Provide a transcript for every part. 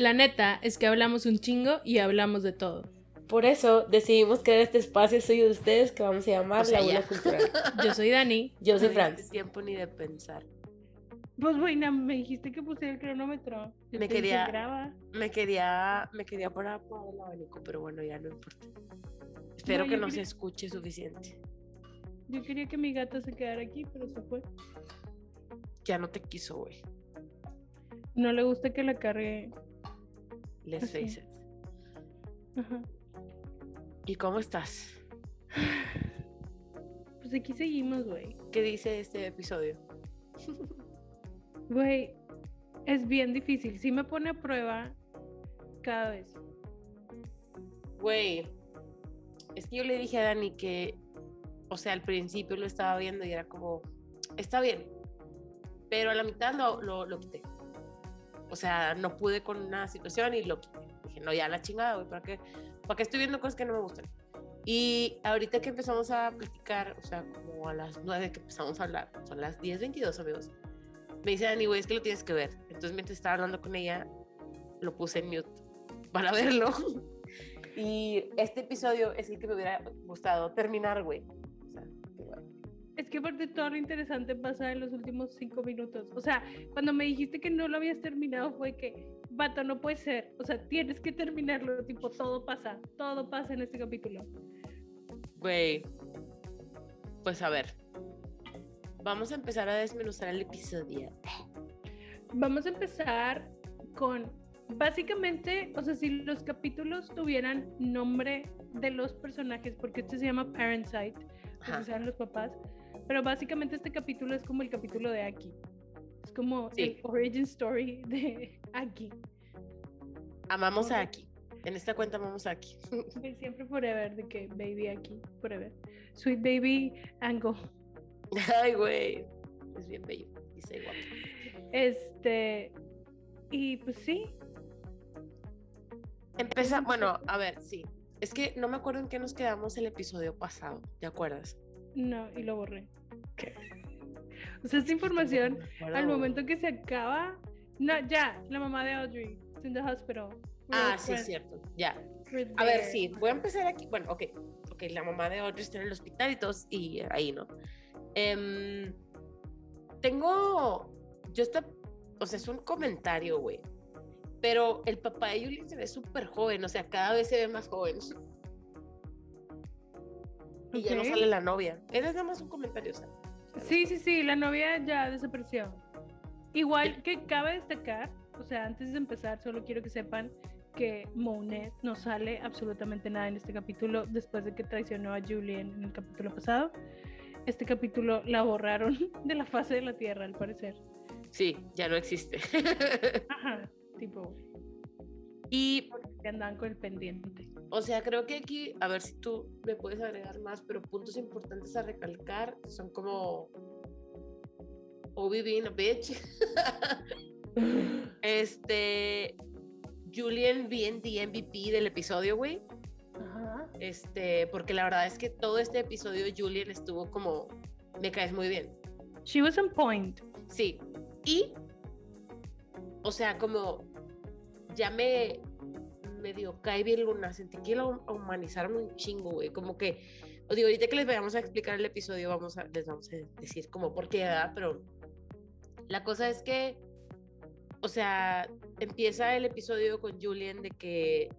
La neta es que hablamos un chingo y hablamos de todo. Por eso decidimos crear este espacio suyo de ustedes que vamos a llamar O sea, la. Aula Cultural. Yo soy Dani. Yo soy No Franz. diste tiempo ni de pensar. Pues bueno, me dijiste que puse el cronómetro. Yo Me quería- graba. Me quería, me quería poner el abanico, pero bueno, ya no importa. Espero No, que no se escuche suficiente. Yo quería que mi gata se quedara aquí, pero se fue. Ya no te quiso, güey. No le gusta que la cargue. Let's Así. face it. Ajá. ¿Y cómo estás? Pues aquí seguimos, güey. ¿Qué dice este episodio? Güey, es bien difícil. Sí me pone a prueba cada vez. Güey, es que yo le dije a Dani que, o sea, al principio lo estaba viendo y era como, está bien, pero a la mitad lo, lo, lo quité. O sea, no pude con una situación y lo. Dije, no, ya la chingada, güey, ¿para qué, ¿para qué estoy viendo cosas que no me gustan? Y ahorita que empezamos a platicar, o sea, como a las 9 que empezamos a hablar, son las 10.22, amigos, me dice Dani, güey, es que lo tienes que ver. Entonces, mientras estaba hablando con ella, lo puse en mute para verlo. Y este episodio es el que me hubiera gustado terminar, güey. Es que aparte todo lo interesante pasa en los últimos cinco minutos. O sea, cuando me dijiste que no lo habías terminado fue que, vato, no puede ser. O sea, tienes que terminarlo. Tipo, todo pasa. Todo pasa en este capítulo. Güey. Pues a ver. Vamos a empezar a desmenuzar el episodio. Vamos a empezar con, básicamente, o sea, si los capítulos tuvieran nombre de los personajes, porque este se llama Parentside, Ajá. porque sean los papás, pero básicamente este capítulo es como el capítulo de Aki. Es como Sí. el origin story de Aki. Amamos a Aki. En esta cuenta amamos a Aki. Siempre forever, de que baby Aki, forever. Sweet baby Ango. Ay, güey. Es bien bello. Dice guapo. Este, y pues sí, Empieza, bueno, a ver, sí. Es que no me acuerdo en qué nos quedamos el episodio pasado. ¿Te acuerdas? No, y lo borré. O sea, esta información al momento que se acaba. No, ya, la mamá de Audrey. In the hospital. Ah, sí, friends. cierto. Ya. A ver, sí, voy a empezar aquí. Bueno, ok, ok, la mamá de Audrey está en el hospital y todos, y ahí, ¿no? Em, tengo, yo está, o sea, es un comentario, güey, pero el papá de Julie se ve súper joven, o sea, cada vez se ve más joven. Y ya no sale la novia. Es nada más un comentario, sea. Sí, sí, sí, la novia ya desapareció. Igual que cabe destacar, o sea, antes de empezar, solo quiero que sepan que Monet no sale absolutamente nada en este capítulo después de que traicionó a Julian en el capítulo pasado. Este capítulo la borraron de la fase de la Tierra, al parecer. Sí, ya no existe. Ajá, tipo, y, que andaban con el pendiente. o sea, creo que aquí, a ver si tú me puedes agregar más, pero puntos importantes a recalcar son como Obi being a bitch. este, Julian bien the MVP del episodio, güey. Ajá. Este, porque la verdad es que todo este episodio Julian estuvo como, me caes muy bien. She was on point. Sí. Y, o sea, como ya me medio cae bien Luna, sentí que lo humanizaron un chingo, güey. Como que, os digo, ahorita que les vayamos a explicar el episodio, vamos a, les vamos a decir como por qué, ¿verdad? Pero la cosa es que, o sea, empieza el episodio con Julian de que,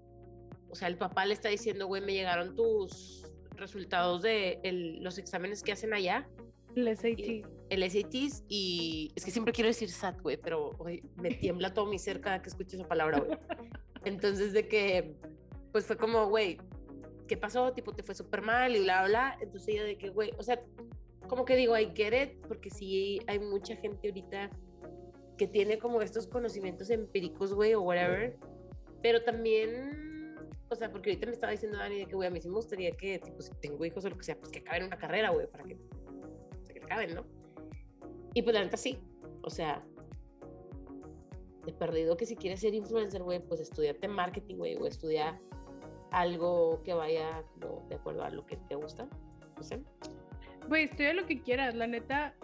o sea, el papá le está diciendo, güey, me llegaron tus resultados de el- los exámenes que hacen allá El SAT. Y- el SATs y es que siempre quiero decir SAT, güey, pero güey, me tiembla todo mi ser cada que escucho esa palabra, güey. Entonces de que, pues fue como, güey, ¿qué pasó? Tipo, te fue súper mal y bla, bla. Entonces ella de que, güey, o sea, como que digo, I get it, porque sí hay mucha gente ahorita que tiene como estos conocimientos empíricos, güey, o whatever, pero también, o sea, porque ahorita me estaba diciendo Dani de que, güey, a mí sí me gustaría que, tipo, si tengo hijos o lo que sea, pues que acaben una carrera, güey, para que, o sea, que acaben, ¿no? Y pues la neta sí, o sea, de perdido que si quieres ser influencer, güey, pues estudiate marketing, güey, o estudia algo que vaya de acuerdo a lo que te gusta, no sé. Güey, estudia lo que quieras, la neta.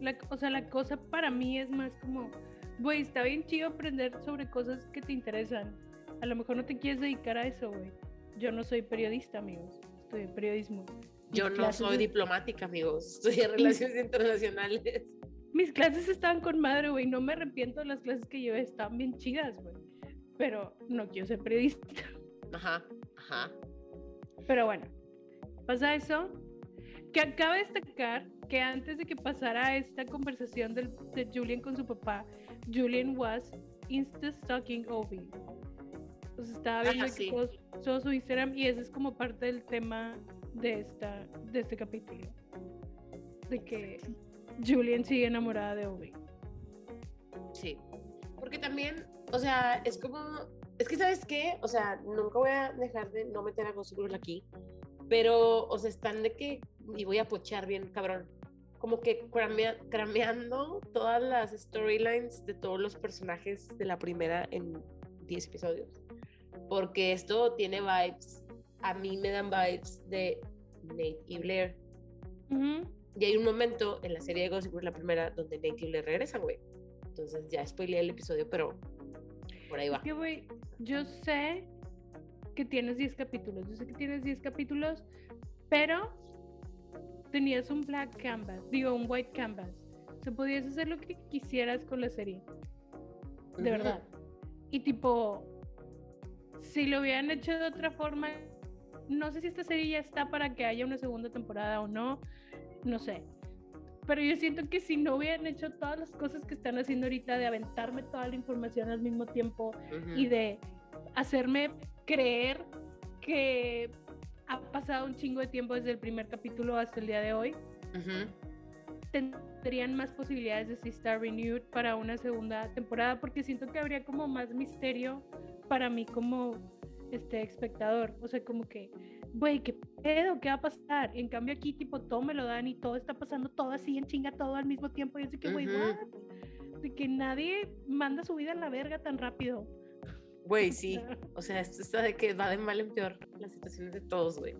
la- o sea, la cosa para mí es más como, güey, está bien chido aprender sobre cosas que te interesan. A lo mejor no te quieres dedicar a eso, güey. Yo no soy periodista, amigos. Estudié periodismo. Yo Mis no clases soy de- diplomática, amigos. Estudié relaciones internacionales. Mis clases estaban con madre, güey. No me arrepiento de las clases que llevé. Estaban bien chidas, güey. Pero no quiero ser periodista. Ajá, ajá. Pero bueno, pasa eso. Que acaba de destacar que antes de que pasara esta conversación del- de Julian con su papá, Julian was insta stalking Obi. O sea, estaba viendo que sí. todo, todo su Instagram y ese es como parte del tema de, esta, de este capítulo. De que Julian sigue enamorada de Obi. Sí. Porque también, o sea, es como. Es que, ¿sabes qué? O sea, nunca voy a dejar de no meter a Girl aquí. Pero, o sea, están de que. Y voy a pochar bien, cabrón. Como que cramea- crameando todas las storylines de todos los personajes de la primera en 10 episodios. Porque esto tiene vibes. A mí me dan vibes de Nate y Blair. Y hay un momento en la serie de Gossip Girl, la primera, donde Nate y Blair regresan, güey. Entonces ya spoileé el episodio, pero por ahí va. que, güey, yo sé que tienes 10 capítulos, yo sé que tienes 10 capítulos, pero tenías un black canvas, digo, un white canvas. O sea, podías hacer lo que quisieras con la serie, de verdad. Y tipo, si lo hubieran hecho de otra forma, no sé si esta serie ya está para que haya una segunda temporada o no, no sé. Pero yo siento que si no hubieran hecho todas las cosas que están haciendo ahorita de aventarme toda la información al mismo tiempo, y de hacerme creer que ha pasado un chingo de tiempo desde el primer capítulo hasta el día de hoy, tendrían más posibilidades de si está renewed para una segunda temporada porque siento que habría como más misterio para mí como este espectador, o sea, como que güey, ¿qué pedo? ¿Qué va a pasar? En cambio aquí tipo todo me lo dan y todo está pasando todo así en chinga todo al mismo tiempo y sé que güey, Ujú. what? De que nadie manda su vida a la verga tan rápido. Güey, sí. O sea, esto está de que va de mal en peor las situaciones de todos, güey.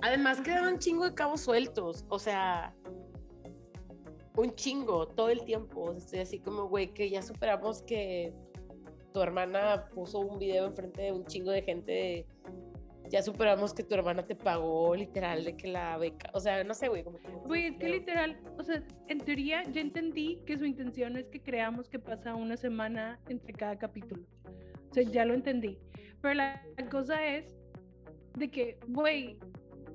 Además, quedaron un chingo de cabos sueltos. O sea, un chingo todo el tiempo. O sea, estoy así como, güey, que ya superamos que tu hermana puso un video enfrente de un chingo de gente. Ya superamos que tu hermana te pagó literal de que la beca. O sea, no sé, güey. Güey, es que literal, o sea, en teoría ya entendí que su intención es que creamos que pasa una semana entre cada capítulo. O sea, ya lo entendí. Pero la, la cosa es de que, güey,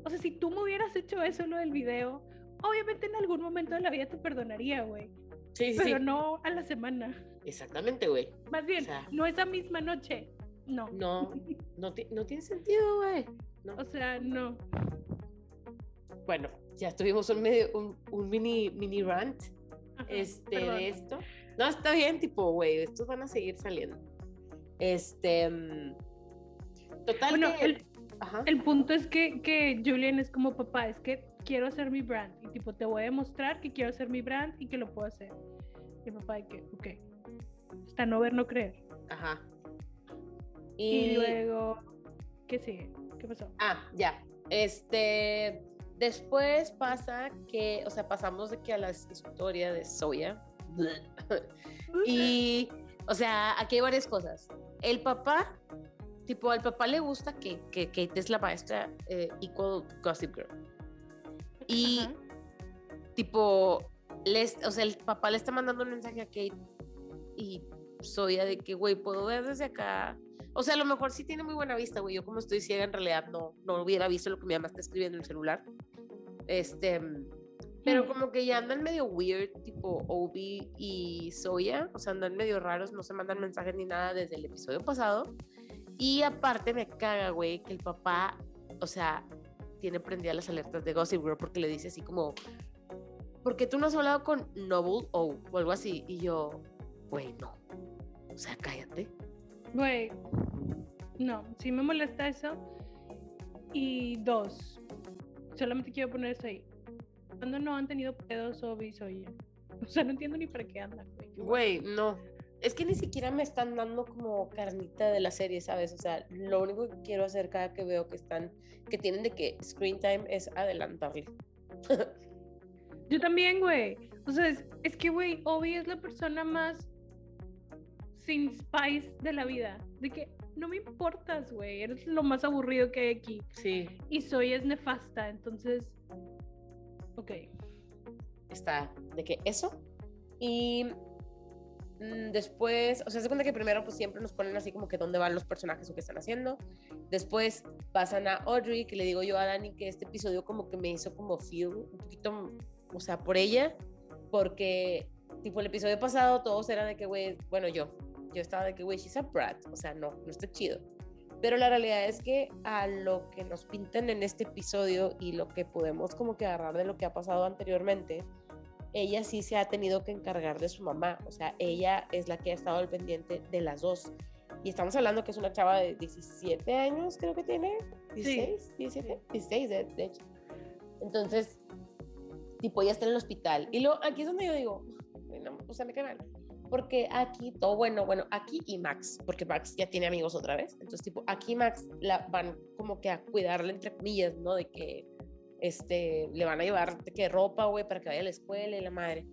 o sea, si tú me hubieras hecho eso, lo del video, obviamente en algún momento de la vida te perdonaría, güey. Sí, sí, Pero sí. no a la semana. Exactamente, güey. Más bien, sea- no esa misma noche. No. No, no, ti- no tiene sentido, güey. No. O sea, no. Bueno, ya tuvimos un, medio, un, un mini, mini rant Ajá, este, perdón. de esto. No, está bien, tipo, güey, estos van a seguir saliendo. Este. mm, Total. Bueno, que- el. El punto es que, que Julian es como papá, es que quiero hacer mi brand y tipo te voy a demostrar que quiero hacer mi brand y que lo puedo hacer. Y el papá de que, ok, está no ver, no creer. Ajá. Y, Y, luego, ¿qué sigue? ¿Qué pasó? Ah, ya. Este. Después pasa que, o sea, pasamos de que a la historia de Soya. Y, o sea, aquí hay varias cosas. El papá, tipo, al papá le gusta que, que Kate es la maestra eh, equal Gossip Girl. Y, Ajá. tipo, les, o sea, el papá le está mandando un mensaje a Kate y Soya de que, güey, puedo ver desde acá. O sea, a lo mejor sí tiene muy buena vista, güey. Yo como estoy ciega, en realidad no, no hubiera visto lo que mi mamá está escribiendo en el celular. Este, pero Mm. como que ya andan medio weird, tipo Obi y Soya, o sea, andan medio raros, no se mandan mensajes ni nada desde el episodio pasado. Y aparte me caga, güey, que el papá, o sea, tiene prendidas las alertas de Gossip Girl porque le dice así como, ¿por qué tú no has hablado con Noble O o algo así? Y yo, güey, no. O sea, cállate. Güey, no, sí me molesta eso. Y dos, solamente quiero poner esto ahí. Cuando no han tenido pedos Soya. O sea, no entiendo ni para qué andan, güey. Güey, no. Es que ni siquiera me están dando como carnita de la serie, ¿sabes? O sea, lo único que quiero hacer cada que veo que están, que tienen de que screen time es adelantarle. Yo también, güey. O sea, es, es que, güey, Obi es la persona más sin spice de la vida. De que no me importas, güey. Eres lo más aburrido que hay aquí. Sí, Y soy es nefasta, entonces. Ok. está de que eso. Y después, o sea, se cuenta que primero pues siempre nos ponen así como que dónde van los personajes o qué están haciendo. Después pasan a Audrey, que le digo yo a Dani que este episodio como que me hizo como feel un poquito, o sea, por ella, porque tipo el episodio pasado todos eran de que, güey, bueno, yo, yo estaba de que, güey, she's a brat, o sea, no, no está chido. Pero la realidad es que a lo que nos pintan en este episodio y lo que podemos como que agarrar de lo que ha pasado anteriormente, ella sí se ha tenido que encargar de su mamá. O sea, ella es la que ha estado al pendiente de las dos. Y estamos hablando que es una chava de 17 años, creo que tiene. 16, 17, 16 de, de hecho. Entonces, tipo, ella está en el hospital. Y luego, aquí es donde yo digo, bueno, o sea, me cae mal. Porque aquí todo bueno, bueno, aquí y Max, porque Max ya tiene amigos otra vez. Entonces, tipo, aquí Max la van como que a cuidarle, entre comillas, ¿no? De que este, le van a llevar que ropa, güey, para que vaya a la escuela y la madre.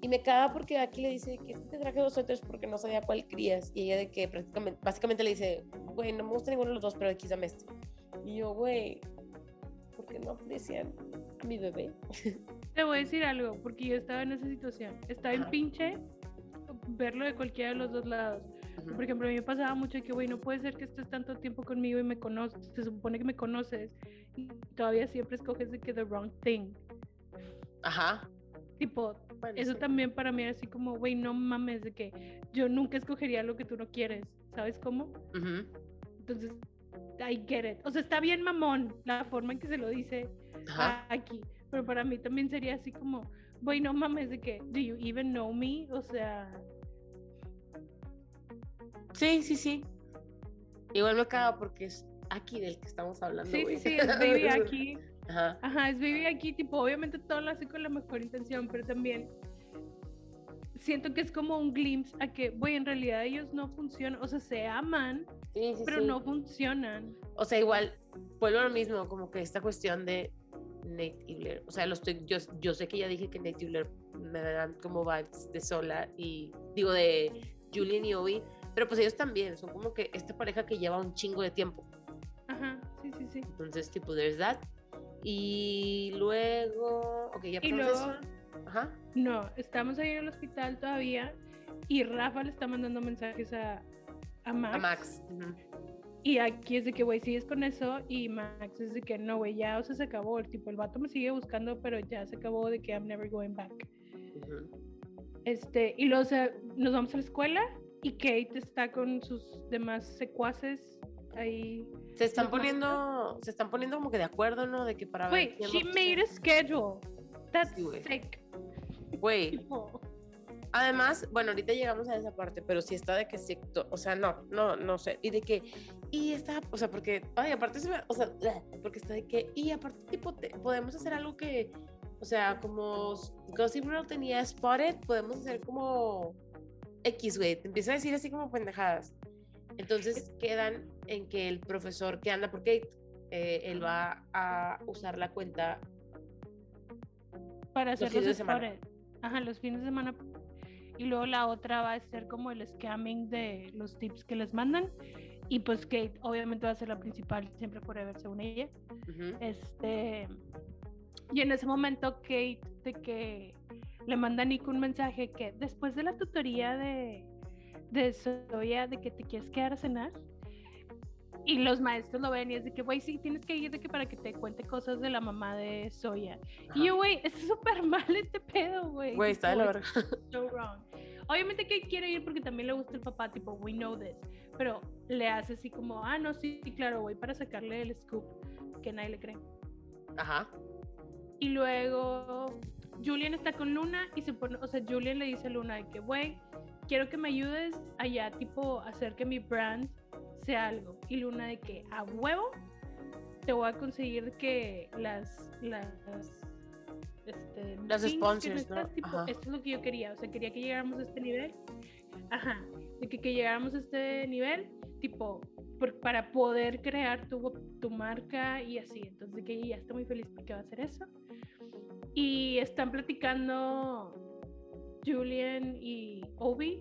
Y me caga porque aquí le dice que te traje dos suéteres porque no sabía cuál querías. Y ella de que prácticamente, básicamente le dice, güey, no me gusta ninguno de los dos, pero aquí dame este. Y yo, güey, ¿por qué no aprecian a mi bebé? Te voy a decir algo, porque yo estaba en esa situación. Estaba en pinche verlo de cualquiera de los dos lados. Por ejemplo, a mí me pasaba mucho que, güey, no puede ser que estés tanto tiempo conmigo y me conoces, se supone que me conoces y todavía siempre escoges de que the wrong thing. Ajá. Tipo, Bueno, eso sí. también para mí era así como, güey, no mames, de que yo nunca escogería lo que tú no quieres, ¿sabes cómo? Ujú. Entonces, I get it. O sea, está bien mamón la forma en que se lo dice Ajá. aquí, pero para mí también sería así como, güey, no mames, de que, do you even know me? O sea, Sí, sí, sí. Igual me caga porque es aquí del que estamos hablando. sí, sí, güey. sí, es baby aquí. Ajá. Ajá, es baby aquí, tipo, obviamente todo lo hace con la mejor intención, pero también siento que es como un glimpse a que, güey, en realidad ellos no funcionan, o sea, se aman, Sí, sí, pero sí. no funcionan. O sea, igual, vuelvo a lo mismo, como que esta cuestión de Nate y Blair. O sea, lo estoy, yo, yo sé que ya dije que Nate y Blair me dan como vibes de sola y digo de Julian y Obi, pero pues ellos también son como que esta pareja que lleva un chingo de tiempo. Ajá, sí, sí, sí. Entonces, tipo, there's that. Y luego, ok, ya Y pasamos luego, eso. Ajá. no, estamos ahí en el hospital todavía y Rafa le está mandando mensajes a, a Max. A Max. Y aquí es de que, güey, sigues con eso. Y Max es de que, no, güey, ya, o sea, se acabó. El tipo, el vato me sigue buscando, pero ya se acabó de que I'm never going back. Este, y luego, o sea, nos vamos a la escuela y Kate está con sus demás secuaces ahí. Se están poniendo, se están poniendo como que de acuerdo, ¿no? De que para ver Güey, quién she made a schedule. That's Sí, güey. sick. Güey, Además, bueno, ahorita llegamos a esa parte, pero sí está de que sí, o sea, no, no, no sé, y de que, y está, o sea, porque, ay, aparte, se me- o sea, porque está de que, y aparte, tipo, te- podemos hacer algo que, o sea, como Gossip Girl tenía Spotted, podemos hacer como X, güey, te empieza a decir así como pendejadas. Entonces quedan en que el profesor que anda por Kate, eh, él va a usar la cuenta para hacer fines los de semana. Ajá, los fines de semana. Y luego la otra va a ser como el scamming de los tips que les mandan. Y pues Kate obviamente va a ser la principal, siempre forever según ella. Este, y en ese momento Kate de que le manda a Nico un mensaje que después de la tutoría de, de Soya de que te quieres quedar a cenar y los maestros lo ven y es de que güey sí tienes que ir de que para que te cuente cosas de la mamá de Soya ajá. y yo güey es súper mal este pedo güey Güey, está de la Tipo, verga. it's so wrong. obviamente Kate quiere ir porque también le gusta el papá tipo we know this pero le hace así como ah no sí claro voy para sacarle el scoop que nadie le cree Ajá. y luego Julian está con Luna y se pone, o sea, Julian le dice a Luna de que, güey, quiero que me ayudes allá, tipo, hacer que mi brand sea algo. Y Luna de que, a huevo, te voy a conseguir que las, las, este, Las sponsors, ¿no? tipo, esto es lo que yo quería, o sea, quería que llegáramos a este nivel. Ajá, de que, que llegáramos a este nivel, tipo, por- para poder crear tu, tu marca y así. Entonces, que ella está muy feliz porque va a hacer eso. Y están platicando Julian y Obi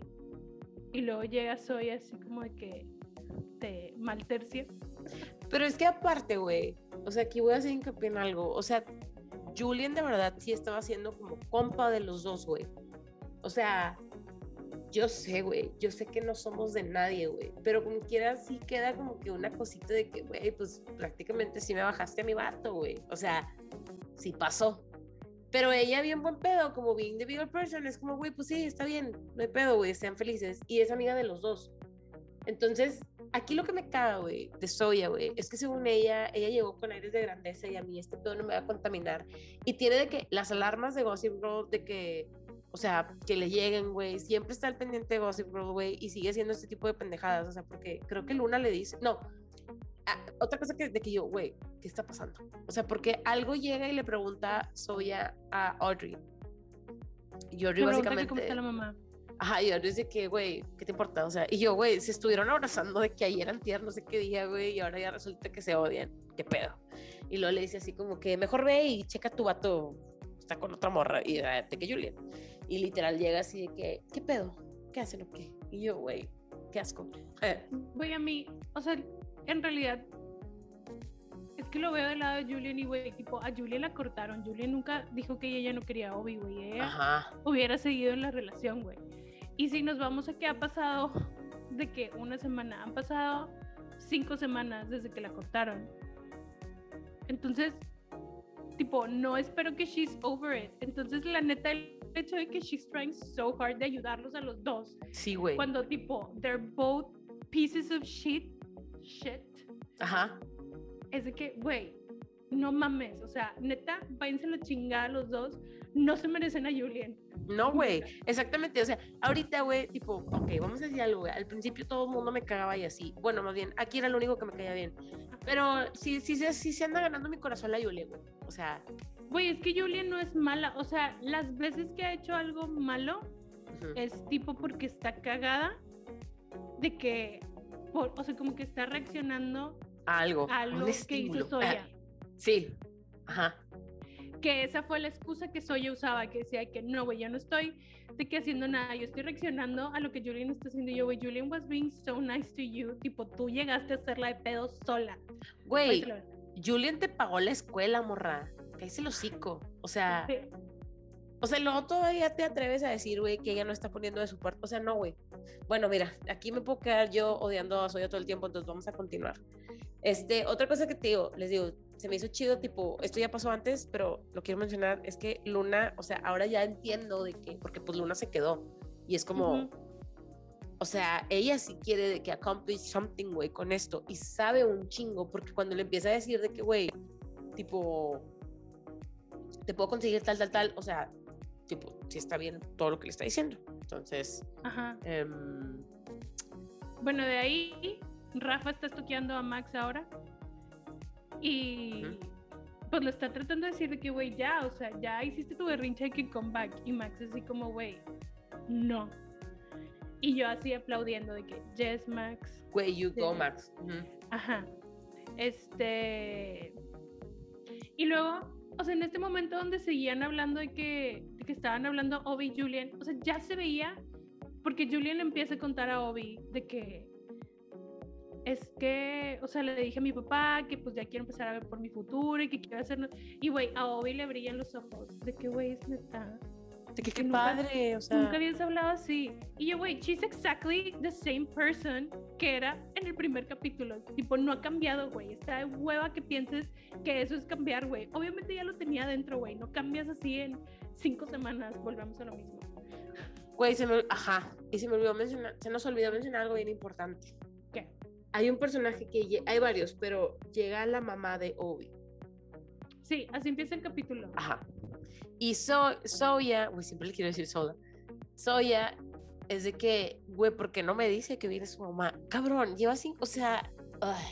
Y luego llega Soy así como de que te maltercia. Pero es que aparte, güey, o sea, aquí voy a hacer hincapié en algo. O sea, Julian de verdad sí estaba haciendo como compa de los dos, güey. O sea, yo sé, güey, yo sé que no somos de nadie, güey, pero como quiera sí queda como que una cosita de que, güey, pues prácticamente sí me bajaste a mi vato, güey. O sea, sí pasó. Pero ella bien buen pedo, como being the bigger person, es como, güey, pues sí, está bien, no hay pedo, güey, sean felices. Y es amiga de los dos. Entonces, aquí lo que me caga, güey, de Soya, güey, es que según ella, ella llegó con aires de grandeza y a mí este pedo no me va a contaminar. Y tiene de que las alarmas de Gossip Girl, de que, o sea, que le lleguen, güey, siempre está al pendiente de Gossip Girl, güey, y sigue haciendo este tipo de pendejadas, o sea, porque creo que Luna le dice, no, ah, otra cosa que, de que yo, güey, ¿qué está pasando? O sea, porque algo llega y le pregunta Soya a Audrey. Y Audrey Me básicamente... ¿Cómo está la mamá? Ajá, y es de que, güey, ¿qué te importa? O sea, y yo, güey, se estuvieron abrazando de que ayer antier, no sé qué día, güey, y ahora ya resulta que se odian. ¿Qué pedo? Y luego le dice así como que, mejor ve y checa tu vato, está con otra morra, y de que Julian. Y literal llega así de que, ¿qué pedo? ¿Qué hacen o qué? Y yo, güey, qué asco. Eh, Güey, a mí, o sea, en realidad, es que lo veo del lado de Julian y, güey, tipo, a Julian la cortaron. Julian nunca dijo que ella no quería a Obi, güey. Ella ajá. hubiera seguido en la relación, güey. Y si nos vamos a qué ha pasado de que una semana, han pasado cinco semanas desde que la cortaron. Entonces, tipo, no espero que she's over it. Entonces, la neta, el hecho de que she's trying so hard de ayudarlos a los dos, Sí, güey. cuando tipo, they're both pieces of shit, shit, Ajá. es de que, güey, no mames, o sea, neta, váyanse a chingada los dos, no se merecen a Julian. No, güey, exactamente. O sea, ahorita, güey, tipo, ok, vamos a decir algo, güey. Al principio todo el mundo me cagaba y así. Bueno, más bien, aquí era lo único que me caía bien. Pero sí, sí, sí, sí se anda ganando mi corazón la Julia, güey. O sea, Güey, es que Julian no es mala, o sea, las veces que ha hecho algo malo es tipo porque está cagada de que, por- o sea, como que está reaccionando algo. a algo que hizo Soya. Sí, ajá. que esa fue la excusa que Soya usaba, que decía que no, güey, yo no estoy de que haciendo nada, yo estoy reaccionando a lo que Julian está haciendo. Yo, güey, Julian was being so nice to you, tipo, tú llegaste a hacerla de pedo sola. Güey. Julian te pagó la escuela, morra. Cállese el hocico. O sea, Sí. o sea, luego todavía te atreves a decir, güey, que ella no está poniendo de su parte. O sea, no, güey. Bueno, mira, aquí me puedo quedar yo odiando a Soya todo el tiempo, entonces vamos a continuar. Este, otra cosa que te digo, les digo, se me hizo chido, tipo, esto ya pasó antes, pero lo quiero mencionar, es que Luna, o sea, ahora ya entiendo de que, porque pues Luna se quedó. Y es como, Ujú. o sea, ella sí quiere de que accomplish something, güey, con esto. Y sabe un chingo, porque cuando le empieza a decir de que, güey, tipo, te puedo conseguir tal, tal, tal, o sea, tipo, sí está bien todo lo que le está diciendo. Entonces, Ajá. em, Bueno, de ahí, Rafa está estoqueando a Max ahora. Y pues le está tratando de decir de que, güey, ya, o sea, ya hiciste tu berrinche de que come back. Y Max así como, güey, no. Y yo así aplaudiendo de que, yes, Max. güey, you go. Max. Ajá. Este. Y luego, o sea, en este momento donde seguían hablando de que, de que estaban hablando Obi y Julian, o sea, ya se veía, porque Julian le empieza a contar a Obi de que es que, o sea, le dije a mi papá que pues ya quiero empezar a ver por mi futuro y que quiero hacer. Y güey, a Obi le brillan los ojos de que, güey, es neta. De que qué nunca- padre, o sea. Nunca habías hablado así. Y yo, güey, she's exactly the same person que era en el primer capítulo. Tipo, no ha cambiado, güey. Está de hueva que pienses que eso es cambiar, güey. Obviamente ya lo tenía dentro, güey. No cambias así en cinco semanas. Volvemos a lo mismo. Güey, se me, ajá, y se me olvidó mencionar, se nos olvidó mencionar algo bien importante. Hay un personaje que, hay varios, pero llega la mamá de Obi. Sí, así empieza el capítulo. Ajá. Y so, Soya, güey, siempre le quiero decir Soda. Soya es de que, güey, ¿por qué no me dice que viene su mamá? Cabrón, lleva cinco, o sea, ay,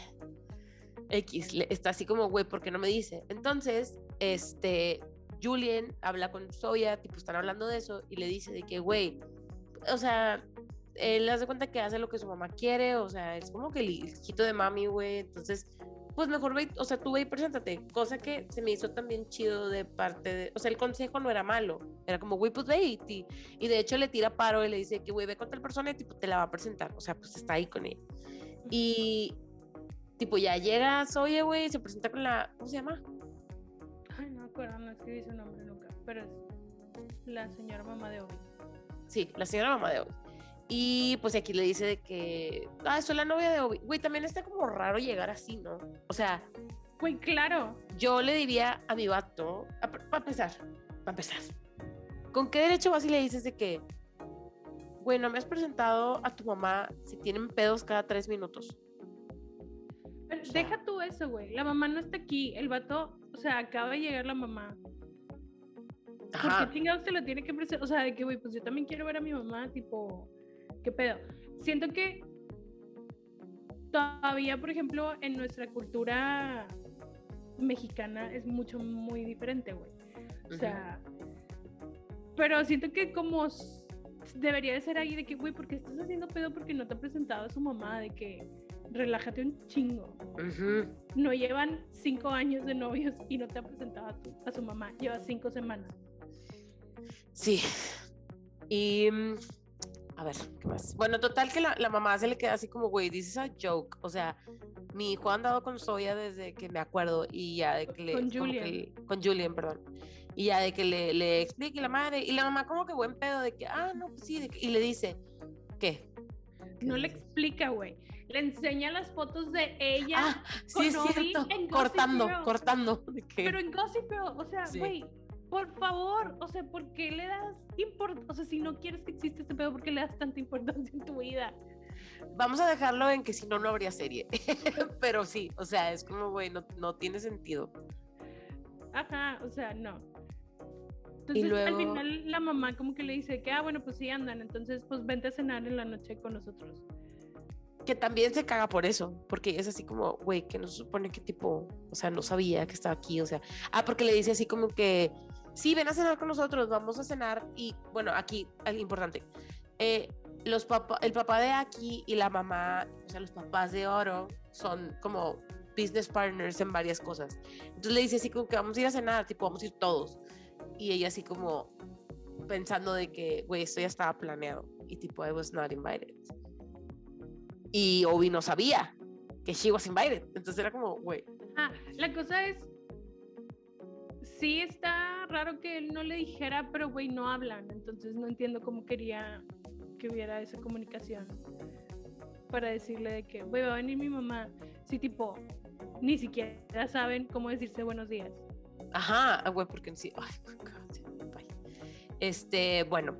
X, está así como, güey, ¿por qué no me dice? Entonces, este, Julian habla con Soya, tipo, están hablando de eso, y le dice de que, güey, o sea, él hace cuenta que hace lo que su mamá quiere, o sea, es como que el hijito de mami, güey. Entonces, pues mejor ve, o sea, tú ve y preséntate. Cosa que se me hizo también chido de parte de, o sea, el consejo no era malo, era como, güey, pues ve y, y de hecho le tira paro y le dice que, güey, ve con tal persona y tipo, te la va a presentar, o sea, pues está ahí con ella. Y tipo, ya llega Zoe, güey, se presenta con la, ¿cómo se llama? Ay, no me acuerdo, no escribí su nombre nunca, pero es la señora mamá de Obi. Sí, la señora mamá de Obi. Y pues aquí le dice de que, ah, soy la novia de Obi. Güey, también está como raro llegar así, ¿no? O sea, güey, claro. Yo le diría a mi vato, para empezar, para empezar, ¿con qué derecho vas y le dices de que, güey, no me has presentado a tu mamá si tienen pedos cada tres minutos? deja tú eso, güey. La mamá no está aquí. El vato, o sea, acaba de llegar la mamá. Ajá. ¿Por qué chingados te lo tiene que presentar? O sea, de que, güey, pues yo también quiero ver a mi mamá, tipo ¿Qué pedo? Siento que todavía, por ejemplo, en nuestra cultura mexicana es mucho, muy diferente, güey. O sea, pero siento que como debería de ser ahí de que, güey, ¿por qué estás haciendo pedo porque no te ha presentado a su mamá? De que relájate un chingo. No llevan cinco años de novios y no te ha presentado a, a su mamá. Lleva cinco semanas. Sí. Y mm, a ver, ¿qué más? Bueno, total que la, la mamá se le queda así como, güey, this is a joke. O sea, mi hijo ha andado con Soya desde que me acuerdo y ya de que le... Con Julian. con Julian, perdón. Y ya de que le, le explique la madre. Y la mamá como que buen pedo de que, ah, no, pues sí. y le dice, ¿qué? No le explica, güey. Le enseña las fotos de ella. Ah, sí, es cierto. cortando, cortando. Pero en Gossip Girl, o sea, güey, por favor, o sea, ¿por qué le das importancia? O sea, si no quieres que exista este pedo, ¿por qué le das tanta importancia en tu vida? Vamos a dejarlo en que si no, no habría serie. Pero sí, o sea, es como, güey, no, tiene sentido. Ajá, o sea, no. Entonces, al final la mamá como que le dice que, ah, bueno, pues sí andan, entonces pues vente a cenar en la noche con nosotros. Que también se caga por eso, porque es así como, güey, que no se supone que tipo, o sea, no sabía que estaba aquí, o sea, ah, porque le dice así como que, sí, ven a cenar con nosotros, vamos a cenar y bueno, aquí, algo importante, eh, los el papá de aquí y la mamá, o sea, los papás de Oro son como business partners en varias cosas. Entonces le dice así como que vamos a ir a cenar, tipo, vamos a ir todos. Y ella así como pensando de que, güey, esto ya estaba planeado. Y tipo, I was not invited. Y Obi no sabía que she was invited. Entonces era como, güey. Ah, la cosa es, sí está raro que él no le dijera, pero güey, no hablan, entonces no entiendo cómo quería que hubiera esa comunicación para decirle de que, güey, va a venir mi mamá. Sí, tipo, ni siquiera saben cómo decirse buenos días. Ajá, ah, güey, porque sí. Ay, este, bueno.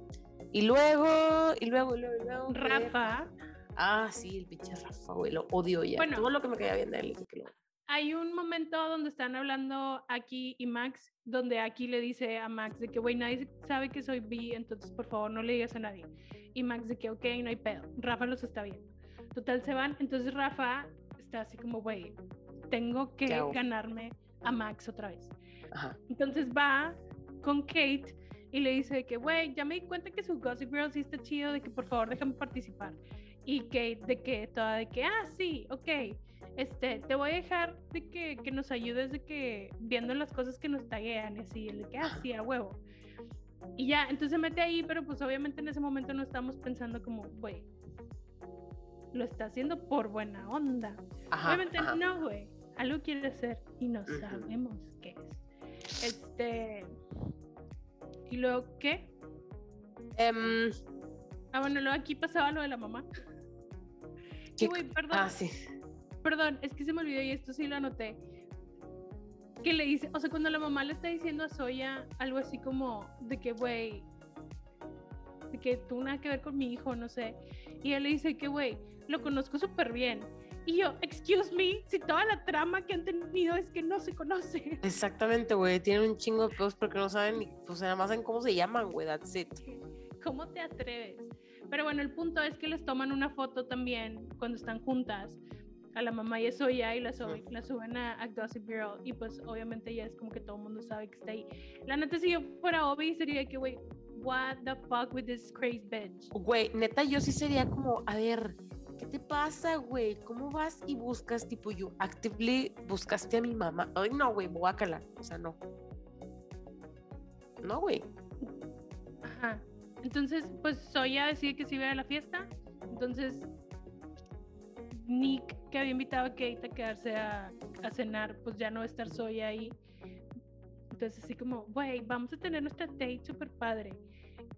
Y luego, y luego, y luego, y luego. Rafa. Ah, sí, el pinche Rafa, güey, lo odio ya. Bueno, Todo lo que me queda bien de él es que lo hay un momento donde están hablando Aki y Max, donde Aki le dice a Max de que, güey, nadie sabe que soy bi, entonces por favor no le digas a nadie. Y Max de que, ok, no hay pedo. Rafa los está viendo. Total, se van. Entonces Rafa está así como, güey, tengo que ganarme a Max otra vez. Entonces va con Kate y le dice que, güey, ya me di cuenta que su Gossip Girl sí está chido, de que por favor déjame participar. Y Kate de que, toda de que, ah, sí, ok este, te voy a dejar de que, que nos ayudes de que viendo las cosas que nos taguean y así, el de que, ah, sí, a huevo. Y ya, entonces se mete ahí, pero pues obviamente en ese momento no estamos pensando como, güey, lo está haciendo por buena onda. obviamente no, güey, algo quiere hacer y no sabemos qué es. Este, ¿y luego qué? Um, ah, bueno, luego aquí pasaba lo de la mamá. Sí, güey, perdón. Ah, sí perdón, es que se me olvidó y esto sí lo anoté. Que le dice, o sea, cuando la mamá le está diciendo a Soya algo así como de que, güey, de que tú nada que ver con mi hijo, no sé. Y él le dice que, güey, lo conozco súper bien. Y yo, excuse me, si toda la trama que han tenido es que no se conoce. Exactamente, güey, tienen un chingo de cosas porque no saben, ni, pues nada más saben cómo se llaman, güey, that's it. ¿Cómo te atreves? Pero bueno, el punto es que les toman una foto también cuando están juntas a la mamá y eso ya y la, suben, la suben a, Gossip Girl y pues obviamente ya es como que todo el mundo sabe que está ahí. La neta si yo fuera Obi sería que, güey, what the fuck with this crazy bitch. Güey, neta, yo sí sería como, a ver, ¿qué te pasa, güey? ¿Cómo vas y buscas, tipo, you actively buscaste a mi mamá? Ay, no, güey, guácala. O sea, no. No, güey. Ajá. Entonces, pues Soya decide que sí va a la fiesta. Entonces, Nick, que había invitado a Kate a quedarse a, a cenar, pues ya no va a estar Soya ahí. Entonces, así como, güey, vamos a tener nuestra date super padre.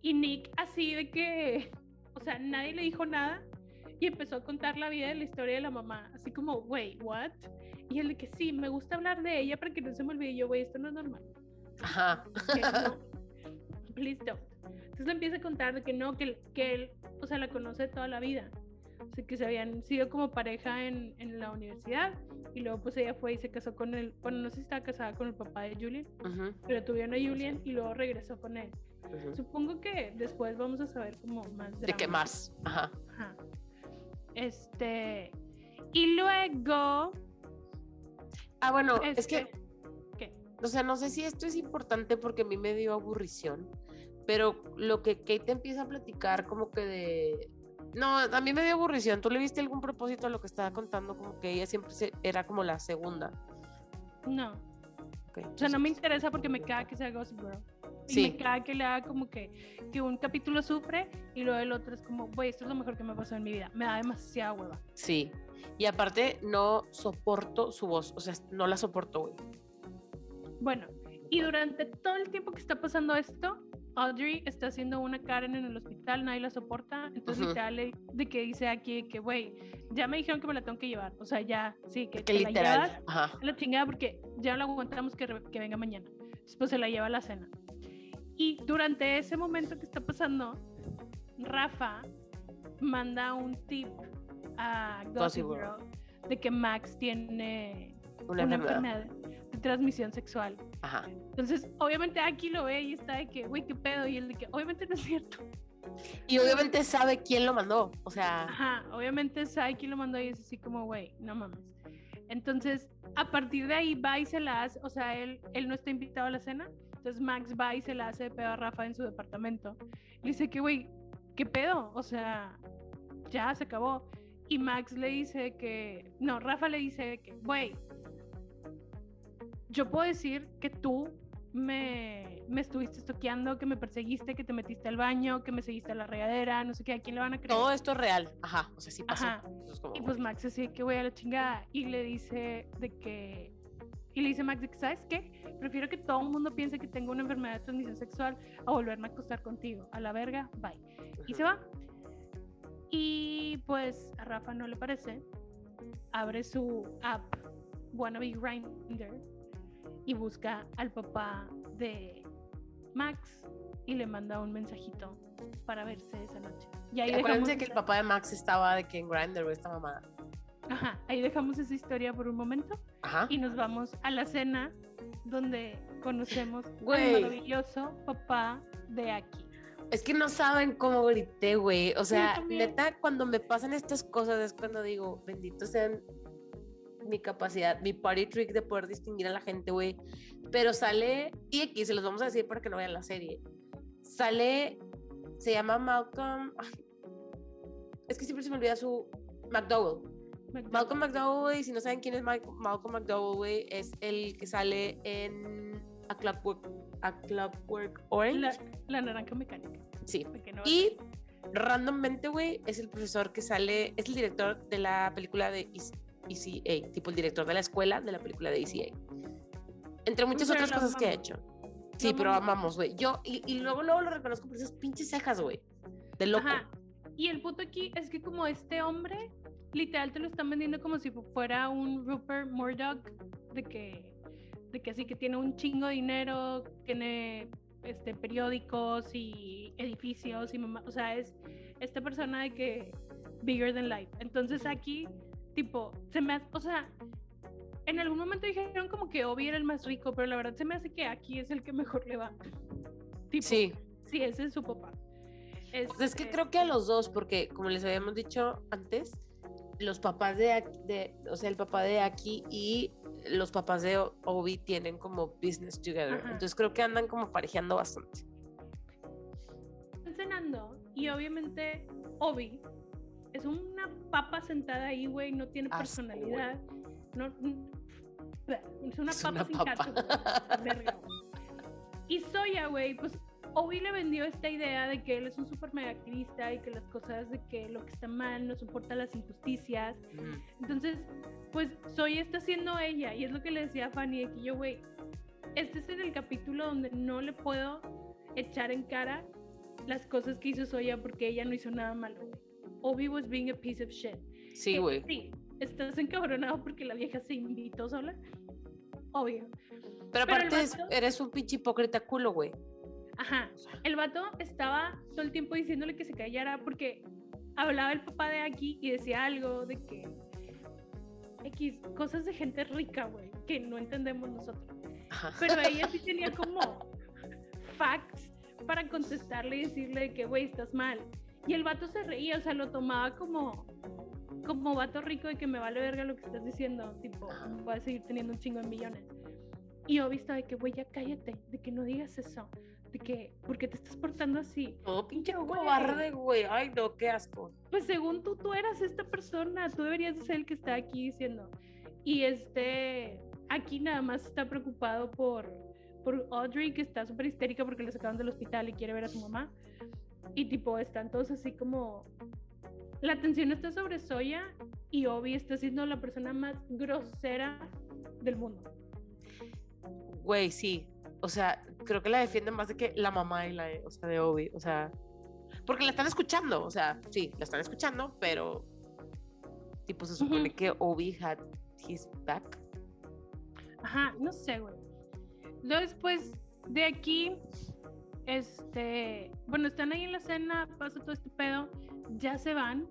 Y Nick, así de que, o sea, nadie le dijo nada y empezó a contar la vida de la historia de la mamá. Así como, güey, ¿what? Y él de que sí, me gusta hablar de ella para que no se me olvide. Y yo, güey, esto no es normal. Ajá. No, please don't. Entonces le empieza a contar de que no, que, que él, o sea, la conoce toda la vida. O sea, que se habían sido como pareja en, en la universidad y luego pues ella fue y se casó con él. Bueno, no sé si estaba casada con el papá de Julian, pero tuvieron a Julian y luego regresó con él. Supongo que después vamos a saber como más ¿De qué drama. más? Ajá. Ajá. Este. Y luego. Ah, bueno, es que, este, ¿Qué? o sea, no sé si esto es importante porque a mí me dio aburrición, pero lo que Kate empieza a platicar como que de... No, a mí me dio aburrición. ¿Tú le viste algún propósito a lo que estaba contando? Como que ella siempre se- era como la segunda. No. Ok, O sea, no me interesa porque me caga que sea Gossip Girl. Y Sí. me caga que le haga como que, que un capítulo sufre y luego el otro es como, güey, esto es lo mejor que me ha pasado en mi vida. Me da demasiada hueva. Sí. Y aparte, no soporto su voz. O sea, no la soporto, güey. Bueno, y durante todo el tiempo que está pasando esto, Audrey está haciendo una Karen en el hospital, nadie la soporta. Entonces, Ujú. literal, le- de que dice aquí que, güey, ya me dijeron que me la tengo que llevar. O sea, ya, sí, que, Que te la literal. llevas Ajá. la chingada porque ya la aguantamos que, que venga mañana. Después se la lleva a la cena. Y durante ese momento que está pasando, Rafa manda un tip a Gossip Girl. De que Max tiene Una, una enfermedad de transmisión sexual. Ajá. Entonces, obviamente aquí lo ve y está de que, güey, qué pedo. Y él de que, obviamente no es cierto. Y obviamente sabe quién lo mandó. O sea, Ajá, obviamente sabe quién lo mandó y es así como, güey, no mames. Entonces, a partir de ahí va y se la hace, o sea, él, él no está invitado a la cena. Entonces Max va y se la hace de pedo a Rafa en su departamento. Le dice que, güey, ¿qué pedo? O sea, ya se acabó. Y Max le dice que, no, Rafa le dice que, güey, yo puedo decir que tú me, me estuviste estoqueando, que me perseguiste, que te metiste al baño, que me seguiste a la regadera, no sé qué, ¿a quién le van a creer? todo esto es real. Ajá. O sea, sí pasó. Entonces, como, Y pues Max así que voy a la chingada y le dice de que y le dice Max de que sabes qué prefiero que todo el mundo piense que tengo una enfermedad de transmisión sexual a volverme a acostar contigo a la verga bye y se va y pues a Rafa no le parece abre su app wannabe grinder y busca al papá de Max y le manda un mensajito para verse esa noche y ahí dejamos que el papá de Max estaba de que en Grindr o esta mamada. Ajá, ahí dejamos esa historia por un momento Ajá. y nos vamos a la cena donde conocemos Güey. al maravilloso papá de aquí. Es que no saben cómo grité, güey. O sea, neta, cuando me pasan estas cosas es cuando digo, bendito sean mi capacidad, mi party trick de poder distinguir a la gente, güey. Pero sale, y aquí se los vamos a decir para que no vean la serie. Sale, se llama Malcolm. ay, es que siempre se me olvida su. McDowell. Malcolm McDowell, güey, si no saben quién es Ma- Malcolm McDowell, güey, es el que sale en A Clockwork, A Clockwork Orange. La, la naranja mecánica. Sí. no- Y randommente, güey, es el profesor que sale, es el director de la película de EC- ECA, tipo el director de la escuela de la película de ECA. Entre muchas Pero otras cosas que ha hecho. Sí, Lo pero amamos. güey. Yo, y, y luego, luego lo reconozco por esas pinches cejas, güey. De loco. Ajá. Y el punto aquí es que como este hombre, literal te lo están vendiendo como si fu- fuera un Rupert Murdoch, de que, de que así que tiene un chingo de dinero, tiene este, periódicos y edificios y mamá, o sea, es esta persona de que bigger than life. Entonces aquí, tipo, se me hace, o sea, en algún momento dijeron como que Obi era el más rico, pero la verdad se me hace que aquí es el que mejor le va. Tipo, Sí. Sí, ese es su papá. Pues es que Este, creo que a los dos, porque como les habíamos dicho antes, los papás de, Aki- de o sea, el papá de Aki y los papás de Obi tienen como business together. Ajá. Entonces creo que andan como parejeando bastante. pasando y obviamente Obi es una papa sentada ahí, güey, no tiene Asco, personalidad. No, es una Es papa una sin papa. verga. Y Soya, güey, pues Obi le vendió esta idea de que él es un super mega activista y que las cosas de que lo que está mal no soporta las injusticias. Mm. Entonces, pues Soya está siendo ella y es lo que le decía a Fanny de que yo, güey, este es el capítulo donde no le puedo echar en cara las cosas que hizo Soya porque ella no hizo nada malo. güey. Obi was being a piece of shit. Sí, güey. Sí, estás encabronado porque la vieja se invitó sola. Obvio. Pero aparte vato- eres un pinche hipócrita culo, güey. Ajá. El vato estaba todo el tiempo diciéndole que se callara porque hablaba el papá de aquí y decía algo de que X, cosas de gente rica, güey, que no entendemos nosotros. Ajá. Pero ella sí tenía como facts para contestarle y decirle de que, güey, estás mal. Y el vato se reía, o sea, lo tomaba como como vato rico de que me vale verga lo que estás diciendo, tipo, voy a seguir teniendo un chingo de millones. Y Obi estaba de que, güey, ya cállate, de que no digas eso, de que, ¿por qué te estás portando así? No, pinche cobarde, güey. Ay, no, qué asco. Pues según tú, tú eras esta persona, tú deberías de ser el que está aquí diciendo. Y este, aquí nada más está preocupado por, por Audrey, que está súper histérica porque la sacaron del hospital y quiere ver a su mamá. Y tipo, están todos así como... La atención está sobre Soya y Obi está siendo la persona más grosera del mundo. Güey, sí. O sea, creo que la defienden más de que la mamá y la, o sea, de Obi. O sea, porque la están escuchando. O sea, sí, la están escuchando, pero tipo se supone que Obi had his back. Ajá, no sé, güey. Luego después de aquí, este, bueno, están ahí en la cena, pasa todo este pedo, ya se van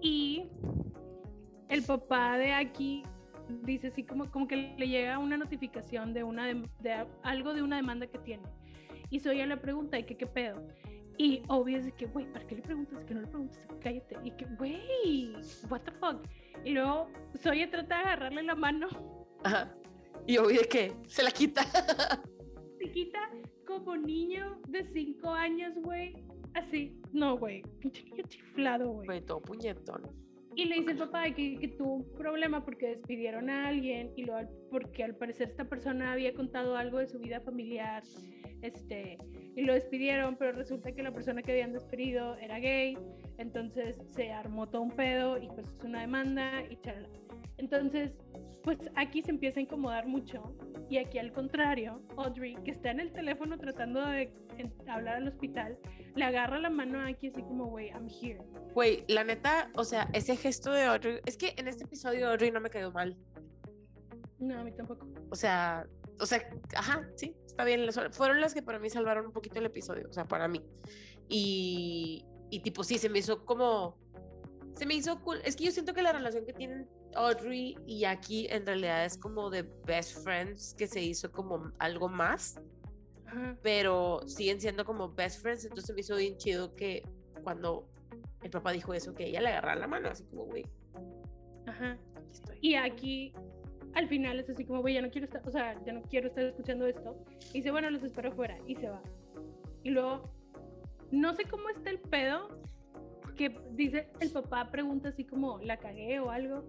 y el papá de aquí dice así como, como que le llega una notificación de una de, a- algo de una demanda que tiene y Soya le pregunta ¿y qué qué pedo? Y obvio es de que, güey, ¿para qué le preguntas? Que no le preguntas, cállate. Y que, güey, what the fuck. Y luego Soya trata de agarrarle la mano Ajá. Y Obi de que se la quita. se quita como niño de 5 años, güey. Así. No, güey. Pinche niño chiflado, güey. Güey, todo puñetón. Y le dice el papá que, que tuvo un problema porque despidieron a alguien y lo, porque al parecer esta persona había contado algo de su vida familiar. Este, y lo despidieron, pero resulta que la persona que habían despedido era gay. Entonces se armó todo un pedo y pues es una demanda y charla. Entonces, pues aquí se empieza a incomodar mucho. Y aquí al contrario, Audrey, que está en el teléfono tratando de hablar al hospital, le agarra la mano a aquí así como, güey, I'm here. Güey, la neta, o sea, ese gesto de Audrey. Es que en este episodio Audrey no me quedó mal. No, a mí tampoco. O sea, o sea, ajá, sí, está bien. Fueron las que para mí salvaron un poquito el episodio, o sea, para mí. Y, y tipo, sí, se me hizo como, se me hizo cool. Es que yo siento que la relación que tienen Audrey y Jackie en realidad es como de best friends, que se hizo como algo más, Ajá. pero siguen siendo como best friends. Entonces me hizo bien chido que cuando el papá dijo eso, que ella le agarrara la mano, así como, güey, Ajá. aquí estoy. Y aquí al final es así como, güey, ya no quiero estar, o sea, ya no quiero estar escuchando esto. Y dice, bueno, los espero afuera. Y se va. Y luego, no sé cómo está el pedo, que dice, el papá pregunta así como, ¿la cagué o algo?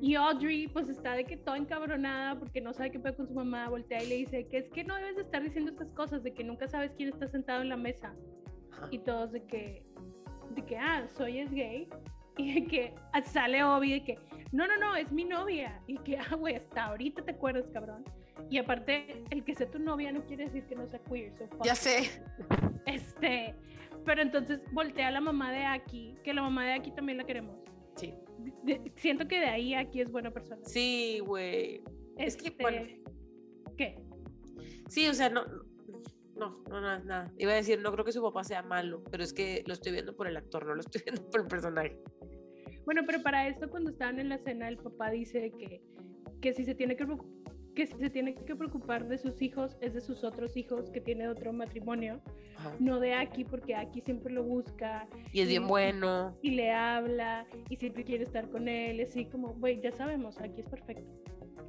Y Audrey, pues está de que toda encabronada porque no sabe qué pedo con su mamá, voltea y le dice que es que no debes de estar diciendo estas cosas, de que nunca sabes quién está sentado en la mesa. Y todos de que, de que, ah, soy es gay, y de que sale Obi de que, no, no, no, es mi novia, y que, ah, güey, hasta ahorita te acuerdas, cabrón. Y aparte, el que sea tu novia no quiere decir que no sea queer, so Ya sé. Este, pero entonces voltea a la mamá de Aki, que la mamá de Aki también la queremos. Sí. De- siento que de ahí Aki es buena persona. Sí, güey. Es que, bueno. ¿Qué? Sí, o sea, no, no, no, nada, nada. Iba a decir, no creo que su papá sea malo, pero es que lo estoy viendo por el actor, no lo estoy viendo por el personaje. Bueno, pero para esto cuando estaban en la cena el papá dice que, que si se tiene que que se tiene que preocupar de sus hijos es de sus otros hijos que tiene otro matrimonio, Ajá. no de Aki porque Aki siempre lo busca Y es bien Sí. bueno. y le habla y siempre quiere estar con él, así como, güey, ya sabemos, Aki es perfecto.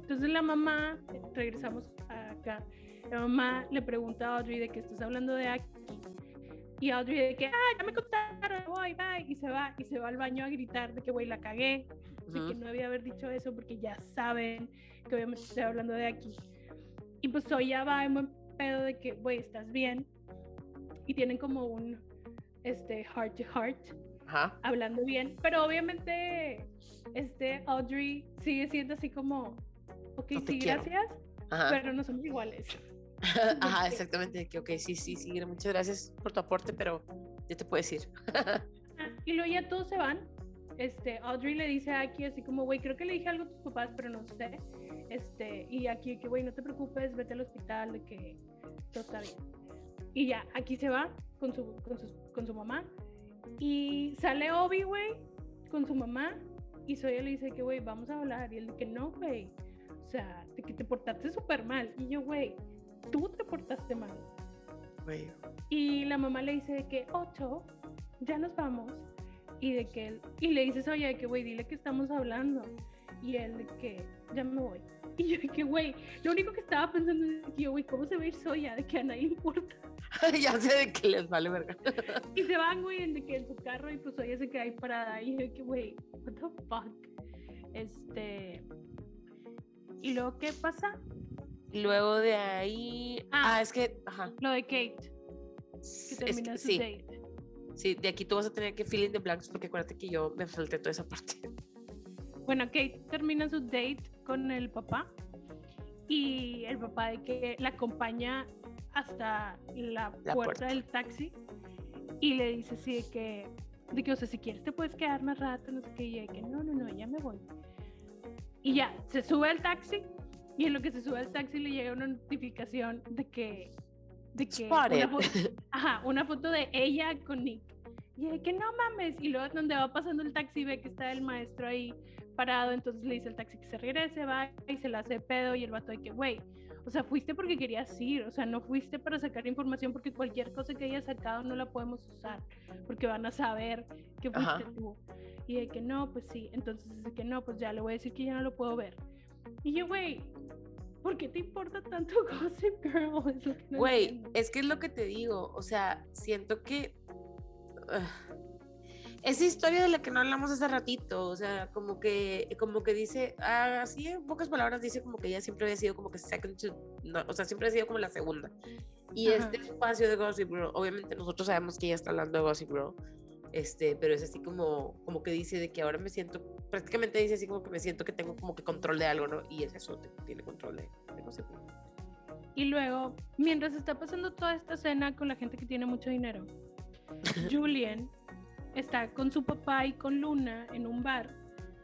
Entonces la mamá, regresamos acá, la mamá le pregunta a Audrey de que estás hablando de Aki Y Audrey de que, ah, ya me contaron, voy, bye. Y se va, y se va al baño a gritar de que, güey, la cagué. De que no debía haber dicho eso porque ya saben que obviamente estoy hablando de aquí. Y pues Soya va en buen pedo de que, güey, ¿estás bien? Y tienen como un, este, heart to heart, Ajá. hablando bien. Pero obviamente, este, Audrey sigue siendo así como, ok, No sí, quiero". gracias, Ajá. pero no somos iguales. Ajá, exactamente. Que, ok, sí, sí, sí, muchas gracias por tu aporte, pero ya te puedes ir. Ah, Y luego ya todos se van. Este, Audrey le dice a Aki así como, güey, creo que le dije algo a tus papás, pero no sé. Este, y aquí que, güey, no te preocupes, vete al hospital, de que todo está bien. Y ya, aquí se va con su, con su, con su mamá. Y sale Obi, güey, con su mamá. Y Soya le dice que, güey, vamos a hablar. Y él dice que no, güey. O sea, que te portaste súper mal. Y yo, güey, tú te portaste mal. Güey. Y la mamá le dice de que, Ocho, ya nos vamos. Y de que él, y le dices, oye, de que, güey, dile que estamos hablando. Y él de que, ya me voy. Y yo de que, güey, lo único que estaba pensando es que, yo, güey, ¿cómo se va a ir Soya? De que a nadie importa. ya sé de que les vale verga. Y se van, güey, en, de que en su carro y pues Soya se queda ahí parada. Y yo de que, güey, what the fuck. Este... ¿Y luego qué pasa? Luego de ahí. Ah. Ah, es que. Ajá. Lo de Kate, que Es termina que, su sí, date. sí, de aquí tú vas a tener que fill in the blanks porque acuérdate que yo me falté toda esa parte. Bueno, Kate termina su date con el papá y el papá de que la acompaña hasta la, La puerta, puerta. del taxi y le dice así de que, de que, o sea, si quieres te puedes quedar más rato, no sé qué, y de que no, no, no, ya me voy. Y ya, se sube al taxi y en lo que se sube al taxi le llega una notificación de que, de que una foto, ajá, una foto de ella con Nick. Y de que no mames. Y luego donde va pasando el taxi ve que está el maestro ahí parado. Entonces le dice al taxi que se regrese, va y se la hace de pedo. Y el vato de que, güey, o sea, fuiste porque querías ir. O sea, no fuiste para sacar información porque cualquier cosa que hayas sacado no la podemos usar. Porque van a saber que fuiste Ajá. tú. Y de que no, pues sí. Entonces dice que no, pues ya le voy a decir que ya no lo puedo ver. Y yo, güey, ¿por qué te importa tanto Gossip Girl? Es lo que no Güey, es que es lo que te digo. O sea, siento que. ah, esa historia de la que no hablamos hace ratito, o sea, como que, como que dice, ah, así en pocas palabras dice como que ella siempre había sido como que second to, no, o sea, siempre ha sido como la segunda. Y Ajá. este espacio de Gossip Girl, obviamente nosotros sabemos que ella está hablando de Gossip Girl, este, pero es así como, como que dice de que ahora me siento, prácticamente dice así como que me siento que tengo como que control de algo, ¿no? Y es eso, tiene control de, de Gossip Girl. Y luego, mientras está pasando toda esta escena con la gente que tiene mucho dinero, Julian está con su papá y con Luna en un bar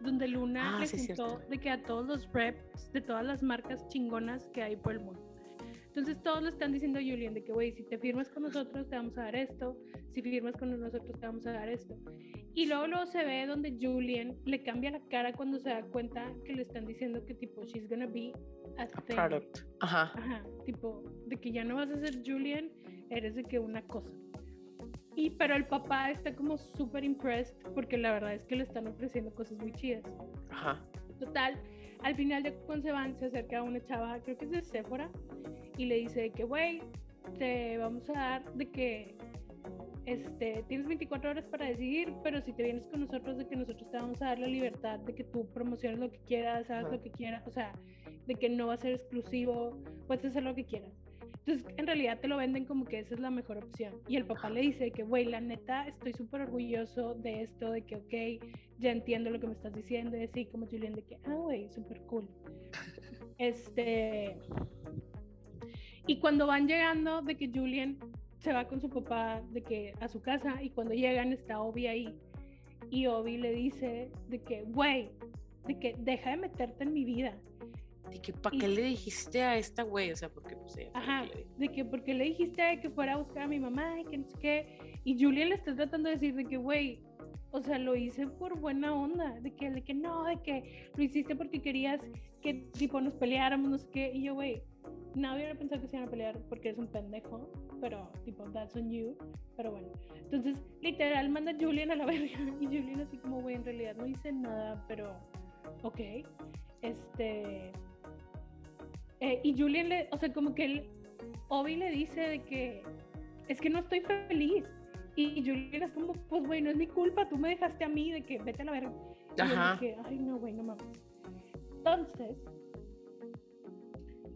donde Luna Ah, le sí, de que a todos los reps de todas las marcas chingonas que hay por el mundo. Entonces todos le están diciendo a Julian de que, güey, si te firmas con nosotros te vamos a dar esto, si firmas con nosotros te vamos a dar esto. Y luego, luego se ve donde Julian le cambia la cara cuando se da cuenta que le están diciendo que tipo, she's gonna be a, A thing. product. Ajá. Ajá, tipo, de que ya no vas a ser Julian, eres de que una cosa. Y pero el papá está como súper impressed porque la verdad es que le están ofreciendo cosas muy chidas. Ajá. Total, al final de cuando se van, se acerca a una chava, creo que es de Sephora, y le dice de que, güey, te vamos a dar de que este, tienes 24 horas para decidir, pero si te vienes con nosotros, de que nosotros te vamos a dar la libertad de que tú promociones lo que quieras, hagas lo que quieras, o sea, de que no va a ser exclusivo, puedes hacer lo que quieras. Entonces, en realidad te lo venden como que esa es la mejor opción. Y el papá le dice que, güey, la neta, estoy súper orgulloso de esto, de que, ok, ya entiendo lo que me estás diciendo, y así como Julián, de que, ah, güey, súper cool. Este. Y cuando van llegando, de que Julian se va con su papá de que a su casa y cuando llegan está Obi ahí y Obi le dice de que, güey, de que deja de meterte en mi vida. ¿Y que para qué le dijiste a esta güey? O sea, porque pues ella Ajá, que de que porque le dijiste que fuera a buscar a mi mamá y que no sé qué. Y Julian le está tratando de decir de que, güey, o sea, lo hice por buena onda, de que, de que no, de que lo hiciste porque querías que tipo nos peleáramos, no sé qué. Y yo, güey, nadie hubiera pensado que se iban a pelear porque es un pendejo, pero tipo, that's on you. Pero bueno, entonces literal manda a Julian a la verga y Julian así como, güey, en realidad no hice nada, pero ok. Este. eh, y Julian le, o sea, como que él, Obi le dice de que es que no estoy feliz. Y Julian es como, pues, güey, no es mi culpa, tú me dejaste a mí de que vete a la verga. Y yo Ajá. dije, ay, no, güey, no mames. Entonces,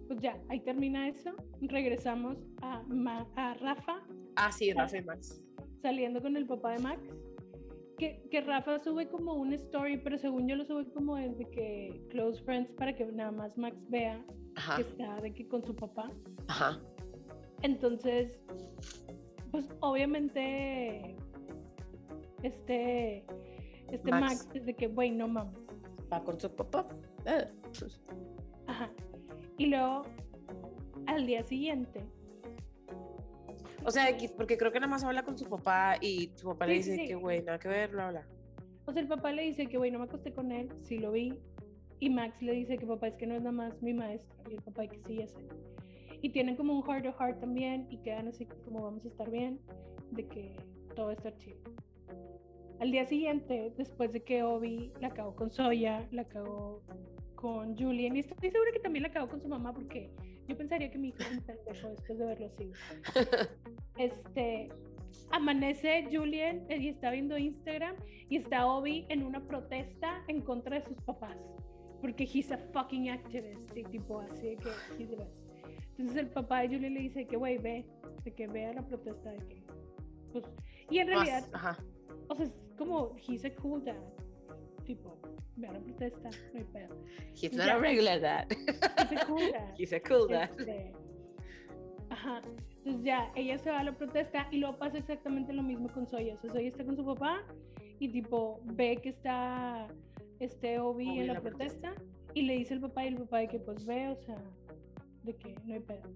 pues ya, ahí termina eso. Regresamos a, Ma- a Rafa Ah, sí, Rafa y Max. saliendo con el papá de Max. Que, que Rafa sube como un story, pero según yo lo sube como desde que close friends para que nada más Max vea Ajá, que está de que con su papá. ajá. Entonces, pues obviamente este este Max. Max, es de que, güey, no mames. Va con su papá. Eh, pues, Ajá. Y luego al día siguiente, O sea, porque creo que nada más habla con su papá y su papá le Sí, dice sí. que, güey, nada que ver, bla, bla. o sea, el papá le dice que, güey, no me acosté con él, sí lo vi. Y Max le dice que papá es que no es nada más mi maestro. Y el papá que sí, ya sé. Y tienen como un heart to heart también y quedan así como vamos a estar bien, de que todo va a estar chido. Al día siguiente, después de que Obi la cagó con Soya, la cagó con Julian, y estoy segura que también la cagó con su mamá porque yo pensaría que mi hijo es un pendejo después de verlo así. Este, amanece Julian eh, y está viendo Instagram y está Obi en una protesta en contra de sus papás. Porque he's a fucking activist y tipo así que he's the best. Entonces el papá de Julian le dice que güey, ve, de que vea la protesta de que pues, y en Más, realidad, ajá. o sea, es como he's a cool dad. Tipo, vea la protesta, no hay pedo. He's not Ya. a regular dad. He's a cool dad. He's a cool dad. Este, Ajá. Entonces ya, ella se va a la protesta y luego pasa exactamente lo mismo con Soya. O sea, Soya está con su papá y tipo ve que está este Obi Obi en la, protesta, y le dice al papá y el papá de que pues ve, o sea, de que no hay pedo.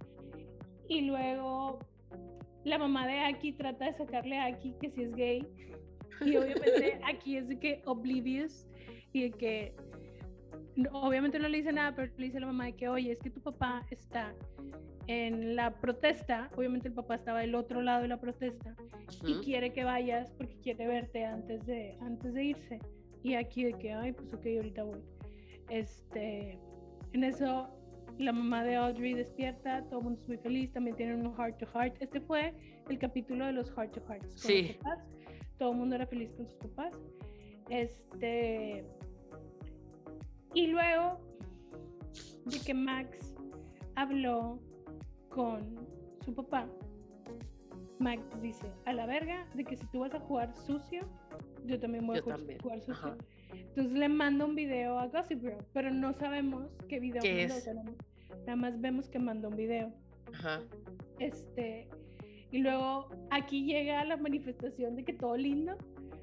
Y luego la mamá de Aki trata de sacarle a Aki que si es gay y obviamente Aki es de que oblivious y de que obviamente no le dice nada, pero le dice a la mamá de que, oye, es que tu papá está en la protesta, obviamente el papá estaba del otro lado de la protesta y quiere que vayas porque quiere verte antes de, antes de irse. Y aquí de que, ay, pues ok, ahorita voy. Este, en eso la mamá de Audrey despierta, todo el mundo es muy feliz, también tienen un heart to heart. Este fue el capítulo de los heart to hearts. Sí. papás. Todo el mundo era feliz con sus papás. Este, y luego de que Max habló con su papá, Max dice, a la verga, de que si tú vas a jugar sucio, yo también voy Yo a también, jugar sucio. ajá. Entonces le manda un video a Gossip Girl, pero no sabemos qué video ¿Qué mandó, es? nada- Nada más vemos que mandó un video. Ajá. Este, y luego aquí llega la manifestación de que todo lindo,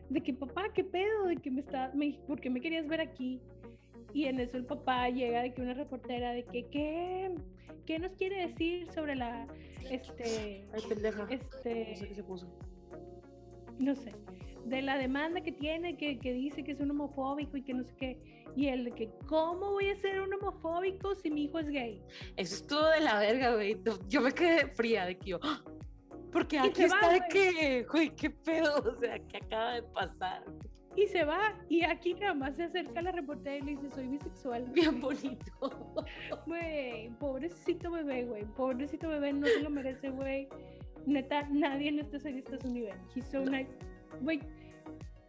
de que papá, qué pedo, de que me está, me, ¿por qué me querías ver aquí? Y en eso el papá llega de que una reportera de que, ¿qué, qué nos quiere decir sobre la, este, Ay, pendeja. No sé este, qué se puso. no sé, de la demanda que tiene, que, que dice que es un homofóbico y que no sé qué. Y él de que, ¿cómo voy a ser un homofóbico si mi hijo es gay? Eso estuvo de la verga, güey. Yo me quedé fría de que yo. ¡ah! Porque aquí va, está de güey. que, güey, qué pedo. O sea, ¿qué acaba de pasar? Y se va, y aquí nada más se acerca a la reportera y le dice, soy bisexual. Bien bonito. Güey, pobrecito bebé, güey. Pobrecito bebé, no se lo merece, güey. Neta, nadie en esta serie está a su nivel. He's so No. nice. Güey,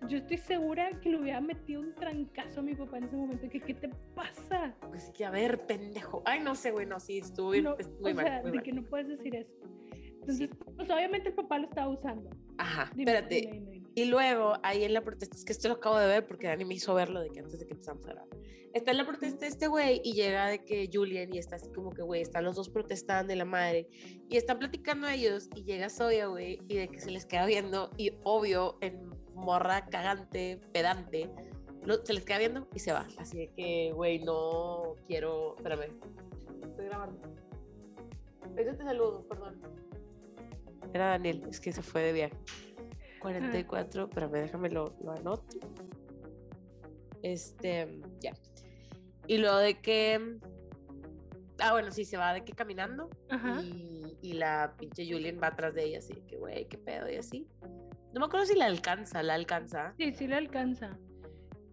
yo estoy segura que le hubiera metido un trancazo a mi papá en ese momento. Que, ¿Qué te pasa? Pues que, a ver, pendejo. Ay, no sé, güey, no, sí, estuvo bien. No, o mal, sea, de mal. que no puedes decir eso. Entonces, pues obviamente el papá lo estaba usando. Ajá, Dime, espérate. dime, dime, dime. Y luego, ahí en la protesta, es que esto lo acabo de ver porque Dani me hizo verlo de que antes de que empezamos a grabar. Está en la protesta este güey y llega de que Julian y está así como que, güey, están los dos protestando y la madre. Y están platicando ellos y llega Soya, güey, y de que se les queda viendo y obvio, en morra cagante, pedante, lo- se les queda viendo y se va. Así de que, güey, no quiero... Espérame. Estoy grabando. Ahorita te saludo, perdón. Era Daniel, es que se fue de viaje. 44, espérame, déjame lo, lo anoto. Este, ya. Y luego de que. Ah, bueno, sí, se va de que caminando. Ajá. Y, y la pinche Julian va atrás de ella, así de que, güey, qué pedo, y así. No me acuerdo si la alcanza, la alcanza. Sí, sí le alcanza.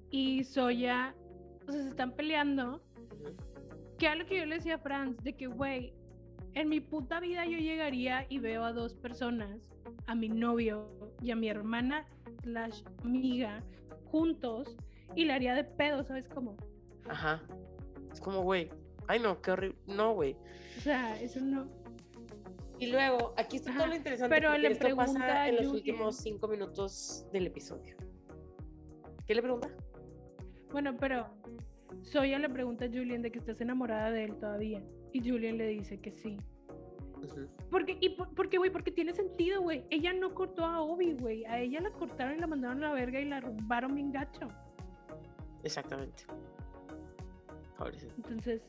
Y Soya, o sea, se están peleando. Ujú. Que era lo que yo le decía a Franz, de que, güey, en mi puta vida yo llegaría y veo a dos personas a mi novio y a mi hermana slash amiga juntos y la haría de pedo, ¿sabes cómo? Ajá. Es como, güey. Ay, no, qué horrible. No, güey. O sea, eso no. Y luego, aquí está todo lo interesante. pero le esto pregunta pasa a en los últimos cinco minutos del episodio. ¿Qué le pregunta? Bueno, pero Soya le pregunta a Julian de que estás enamorada de él todavía. Y Julian le dice que sí. Porque, y por- porque, güey, porque tiene sentido, güey. Ella no cortó a Obi, güey. A ella la cortaron y la mandaron a la verga y la rumbaron bien gacho. Exactamente. Pobrecito. Entonces,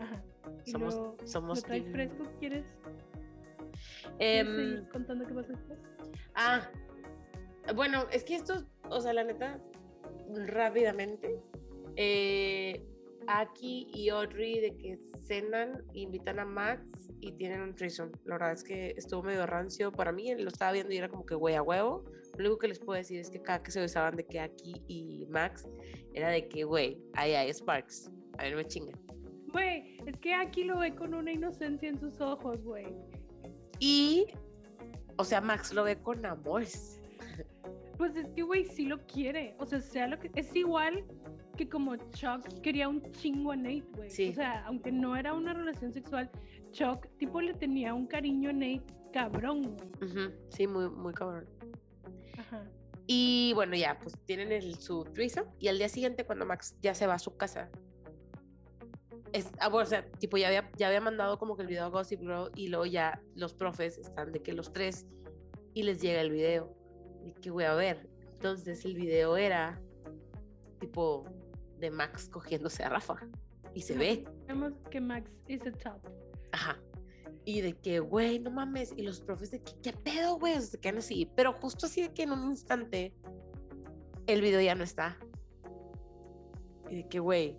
ajá. Y Somos- luego, somos ¿lo fresco? ¿Quieres, seguir contando qué pasa después? Ah, bueno, es que esto, o sea, la neta, rápidamente, eh, Aki y Audrey de que cenan, invitan a Max y tienen un threesome. La verdad es que estuvo medio rancio para mí, lo estaba viendo y era como que güey a huevo. Lo único que les puedo decir es que cada que se besaban de que Aki y Max era de que güey, ahí hay Sparks, a ver me chingan. Güey, es que aquí lo ve con una inocencia en sus ojos, güey. Y, o sea, Max lo ve con amores. Pues es que, güey, sí lo quiere. O sea, sea lo que. Es igual que como Chuck quería un chingo a Nate, güey. Sí. O sea, aunque no era una relación sexual, Chuck, tipo, le tenía un cariño a Nate cabrón, güey. Sí, muy, muy cabrón. Ajá. Y bueno, ya, pues tienen el, su threesome. Y al día siguiente, cuando Max ya se va a su casa, es, ah, bueno, o sea, tipo, ya había, ya había mandado como que el video a Gossip Girl y luego ya los profes están de que los tres y les llega el video. Y que voy a ver. Entonces el video era tipo de Max cogiéndose a Rafa. Y se ve. Vemos que Max is a top. Ajá. Y de que, güey, no mames. Y los profes de que, ¿qué pedo, güey? O se quedan así. Pero justo así de que en un instante el video ya no está. Y de que, güey,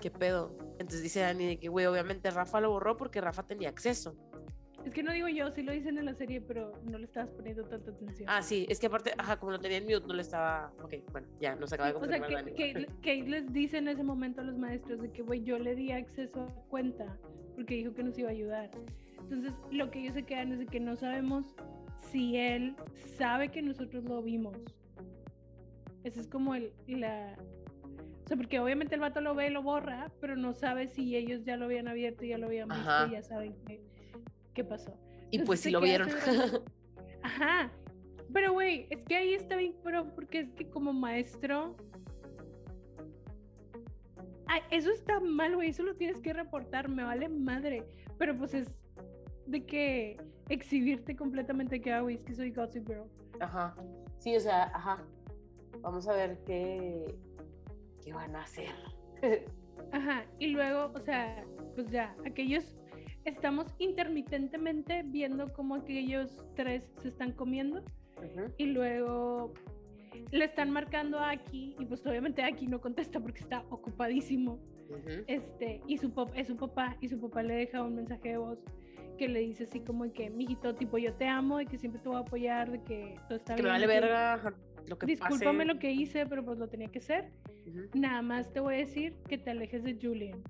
¿qué pedo? Entonces dice Dani de que, güey, obviamente Rafa lo borró porque Rafa tenía acceso. Es que no digo yo, sí lo dicen en la serie, pero no le estabas poniendo tanta atención. Ah, sí, es que aparte, ajá, como lo tenía en mute, no le estaba. Ok, bueno, ya nos acaba de o sea, confirmar que, que, que les dice en ese momento a los maestros de que, güey, yo le di acceso a cuenta porque dijo que nos iba a ayudar. Entonces, lo que ellos se quedan es de que no sabemos si él sabe que nosotros lo vimos. Ese es como el, la... O sea, porque obviamente el vato lo ve y lo borra, pero no sabe si ellos ya lo habían abierto, ya lo habían visto, Ajá. y ya saben qué, qué pasó. Y entonces pues sí lo vieron. Ajá. Pero, güey, es que ahí está bien, pero porque es que como maestro. Ay, eso está mal, güey. Eso lo tienes que reportar. Me vale madre. Pero pues es de que exhibirte completamente que, ah, güey, es que soy Gossip Girl. Ajá. Sí, o sea, ajá. Vamos a ver qué, qué van a hacer. Ajá. Y luego, o sea, pues ya, aquellos. Estamos intermitentemente viendo cómo aquellos tres se están comiendo. Y luego le están marcando a Aki y pues obviamente Aki no contesta porque está ocupadísimo este y su pap- es su papá y su papá le deja un mensaje de voz que le dice así como que mijito tipo yo te amo y que siempre te voy a apoyar de que todo está Que me bien vale verga lo que discúlpame pase. lo que hice pero pues lo tenía que hacer Ujú. nada más te voy a decir que te alejes de Julian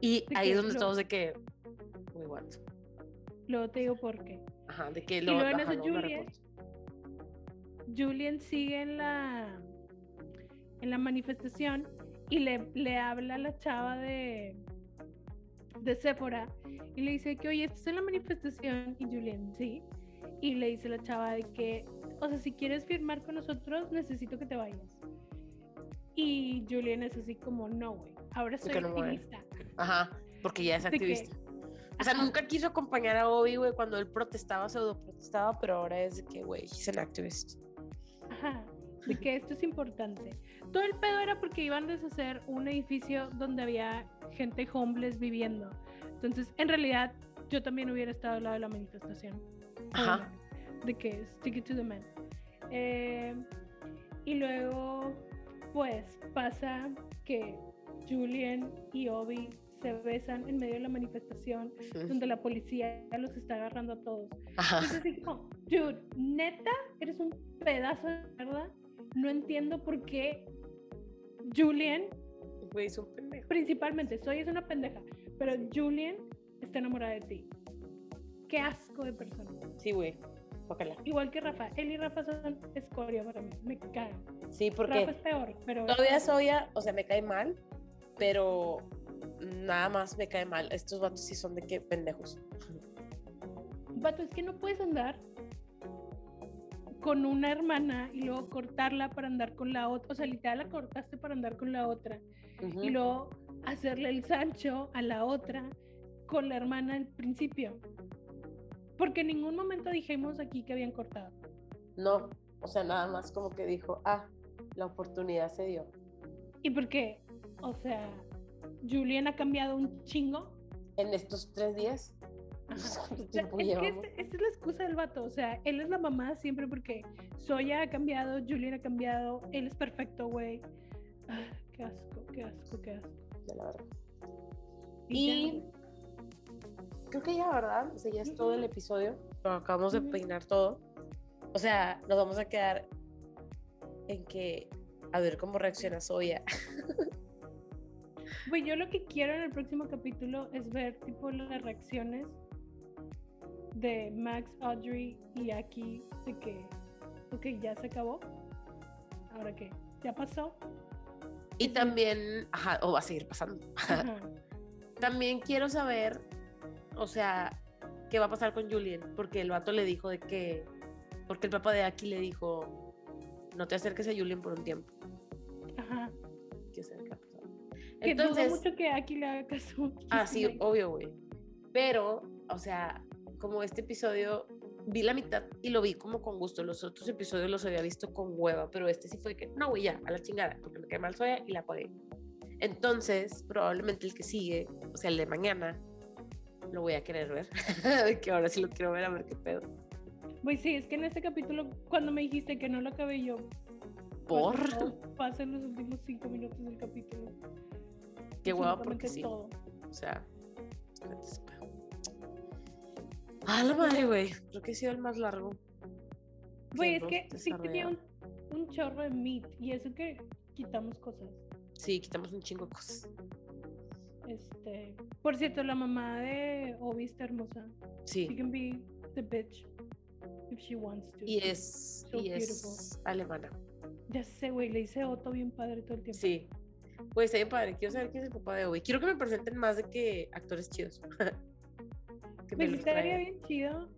Y de ahí es donde lo- estamos de que. Luego te digo por qué Ajá, de que Y luego en eso reporto. Julian sigue en la en la manifestación y le, le habla a la chava de de Sephora y le dice que oye, ¿estás en la manifestación? Y Julian, sí. Y le dice la chava de que, o sea, si quieres firmar con nosotros, necesito que te vayas. Y Julian es así como, no, güey, ahora soy mueve. activista. Ajá, porque ya es De que- activista. O sea, nunca quiso acompañar a Obi, güey, cuando él protestaba, pseudo protestaba, pero ahora es de que, güey, he's an activist. Ajá, de que esto es importante. Todo el pedo era porque iban a deshacer un edificio donde había gente homeless viviendo. Entonces, en realidad, yo también hubiera estado al lado de la manifestación. Ajá. De que stick it to the man. Eh, y luego, pues, pasa que Julian y Obi se besan en medio de la manifestación donde la policía los está agarrando a todos. Ajá. Es así como, dude, neta, eres un pedazo de mierda. No entiendo por qué Julian, Güey, es un pendejo. principalmente, soy es una pendeja, pero Julian está enamorada de ti. Qué asco de persona. Sí, güey. Ojalá. Igual que Rafa. Él y Rafa son escoria para mí. Me cagan. Sí, Rafa porque es peor, pero. todavía Soya, o sea, me cae mal, pero nada más me cae mal. Estos vatos sí son de que pendejos. Vato, es que no puedes andar con una hermana y luego cortarla para andar con la otra. O sea, literal la cortaste para andar con la otra. Ujú. Y luego hacerle el Sancho a la otra con la hermana al principio. Porque en ningún momento dijimos aquí que habían cortado. No, o sea, nada más como que dijo, ah, la oportunidad se dio. Y porque, o sea, Julian ha cambiado un chingo. En estos tres días, Ajá. ¿cuánto O sea, es que este- esta es la excusa del vato. O sea, él es la mamá siempre porque Soya ha cambiado, Julian ha cambiado, él es perfecto, güey. Ah, qué asco, qué asco, qué asco. de la verdad. Y ya, Y güey. creo que ya, ¿verdad? O sea, ya es todo el episodio. Lo acabamos de peinar todo. O sea, nos vamos a quedar en que a ver cómo reacciona Soya. Güey, yo lo que quiero en el próximo capítulo es ver tipo las reacciones de Max, Audrey y Aki de que, ok, ya se acabó. Ahora qué, ya pasó. Y también, ajá, o va a seguir pasando. Ajá. También quiero saber, o sea, qué va a pasar con Julian, porque el vato le dijo de que, porque el papá de Aki le dijo, no te acerques a Julian por un tiempo. Ajá. Quiero saber Que dudo Entonces, mucho que Aki le haga caso. ah, sí, obvio, güey. Pero, o sea, como este episodio, vi la mitad y lo vi como con gusto. Los otros episodios los había visto con hueva, pero este sí fue que, no, güey, ya, a la chingada, porque me cae mal soya y la apagué. Entonces, probablemente el que sigue, o sea, el de mañana, lo voy a querer ver. que ahora sí lo quiero ver, a ver qué pedo. Güey, sí, es que en este capítulo, cuando me dijiste que no lo acabé yo, Por. pasen los últimos cinco minutos del capítulo. Qué hueva, porque sí. todo. O sea. Ah, la madre, güey. Creo que ha sido el más largo. Güey, es que sí tenía un, un chorro de meat y eso que quitamos cosas. Sí, quitamos un chingo de cosas. Este, por cierto, la mamá de Obi está hermosa. Sí. She can be the bitch if she wants to. Y es, So y es alemana. Ya sé, güey, le hice Otto bien padre todo el tiempo. Sí. Pues está bien padre. Quiero saber quién es el papá de Obi. Quiero que me presenten más de que actores chidos. que me Pues estaría bien chido.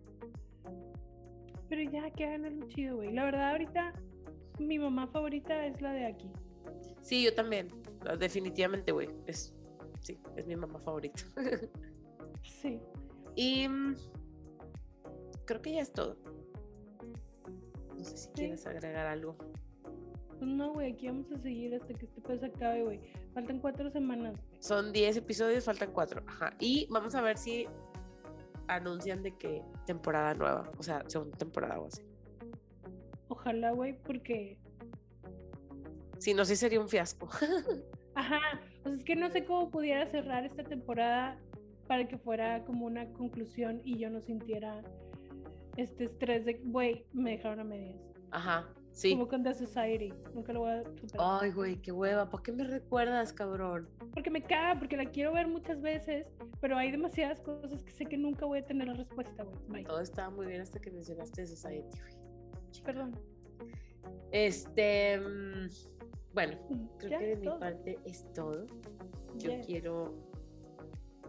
Pero ya, que hagan algo chido, güey. La verdad, ahorita mi mamá favorita es la de aquí. Sí, yo también. Ah, Definitivamente, güey. Es, sí, es mi mamá favorita. Sí. y mm, creo que ya es todo. No sé si quieres agregar algo. Pues no, güey, aquí vamos a seguir hasta que este pedo se acabe, güey. Faltan cuatro semanas. Son 10 episodios, faltan 4. Ajá. Y vamos a ver si anuncian de que temporada nueva. O sea, segunda temporada o así. Ojalá, güey, porque. Si no, sí sería un fiasco. Ajá. O sea, es que no sé cómo pudiera cerrar esta temporada para que fuera como una conclusión y yo no sintiera este estrés de, güey, me dejaron a medias. Ajá. Sí. Como con The Society. Nunca lo voy a superar. Ay, güey, qué hueva. ¿Por qué me recuerdas, cabrón? Porque me caga, porque la quiero ver muchas veces, pero hay demasiadas cosas que sé que nunca voy a tener la respuesta, güey. Todo estaba muy bien hasta que mencionaste Society, güey. Perdón. Este. mm, Bueno, creo Ya que de mi todo. parte es todo. Yo quiero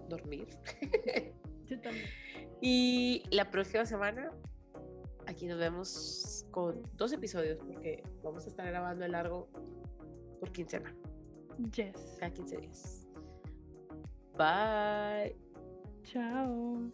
dormir. Yo también. Y la próxima semana, aquí nos vemos con dos episodios, porque vamos a estar grabando el largo por quincena, Yes. cada 15 días. Bye. Chao.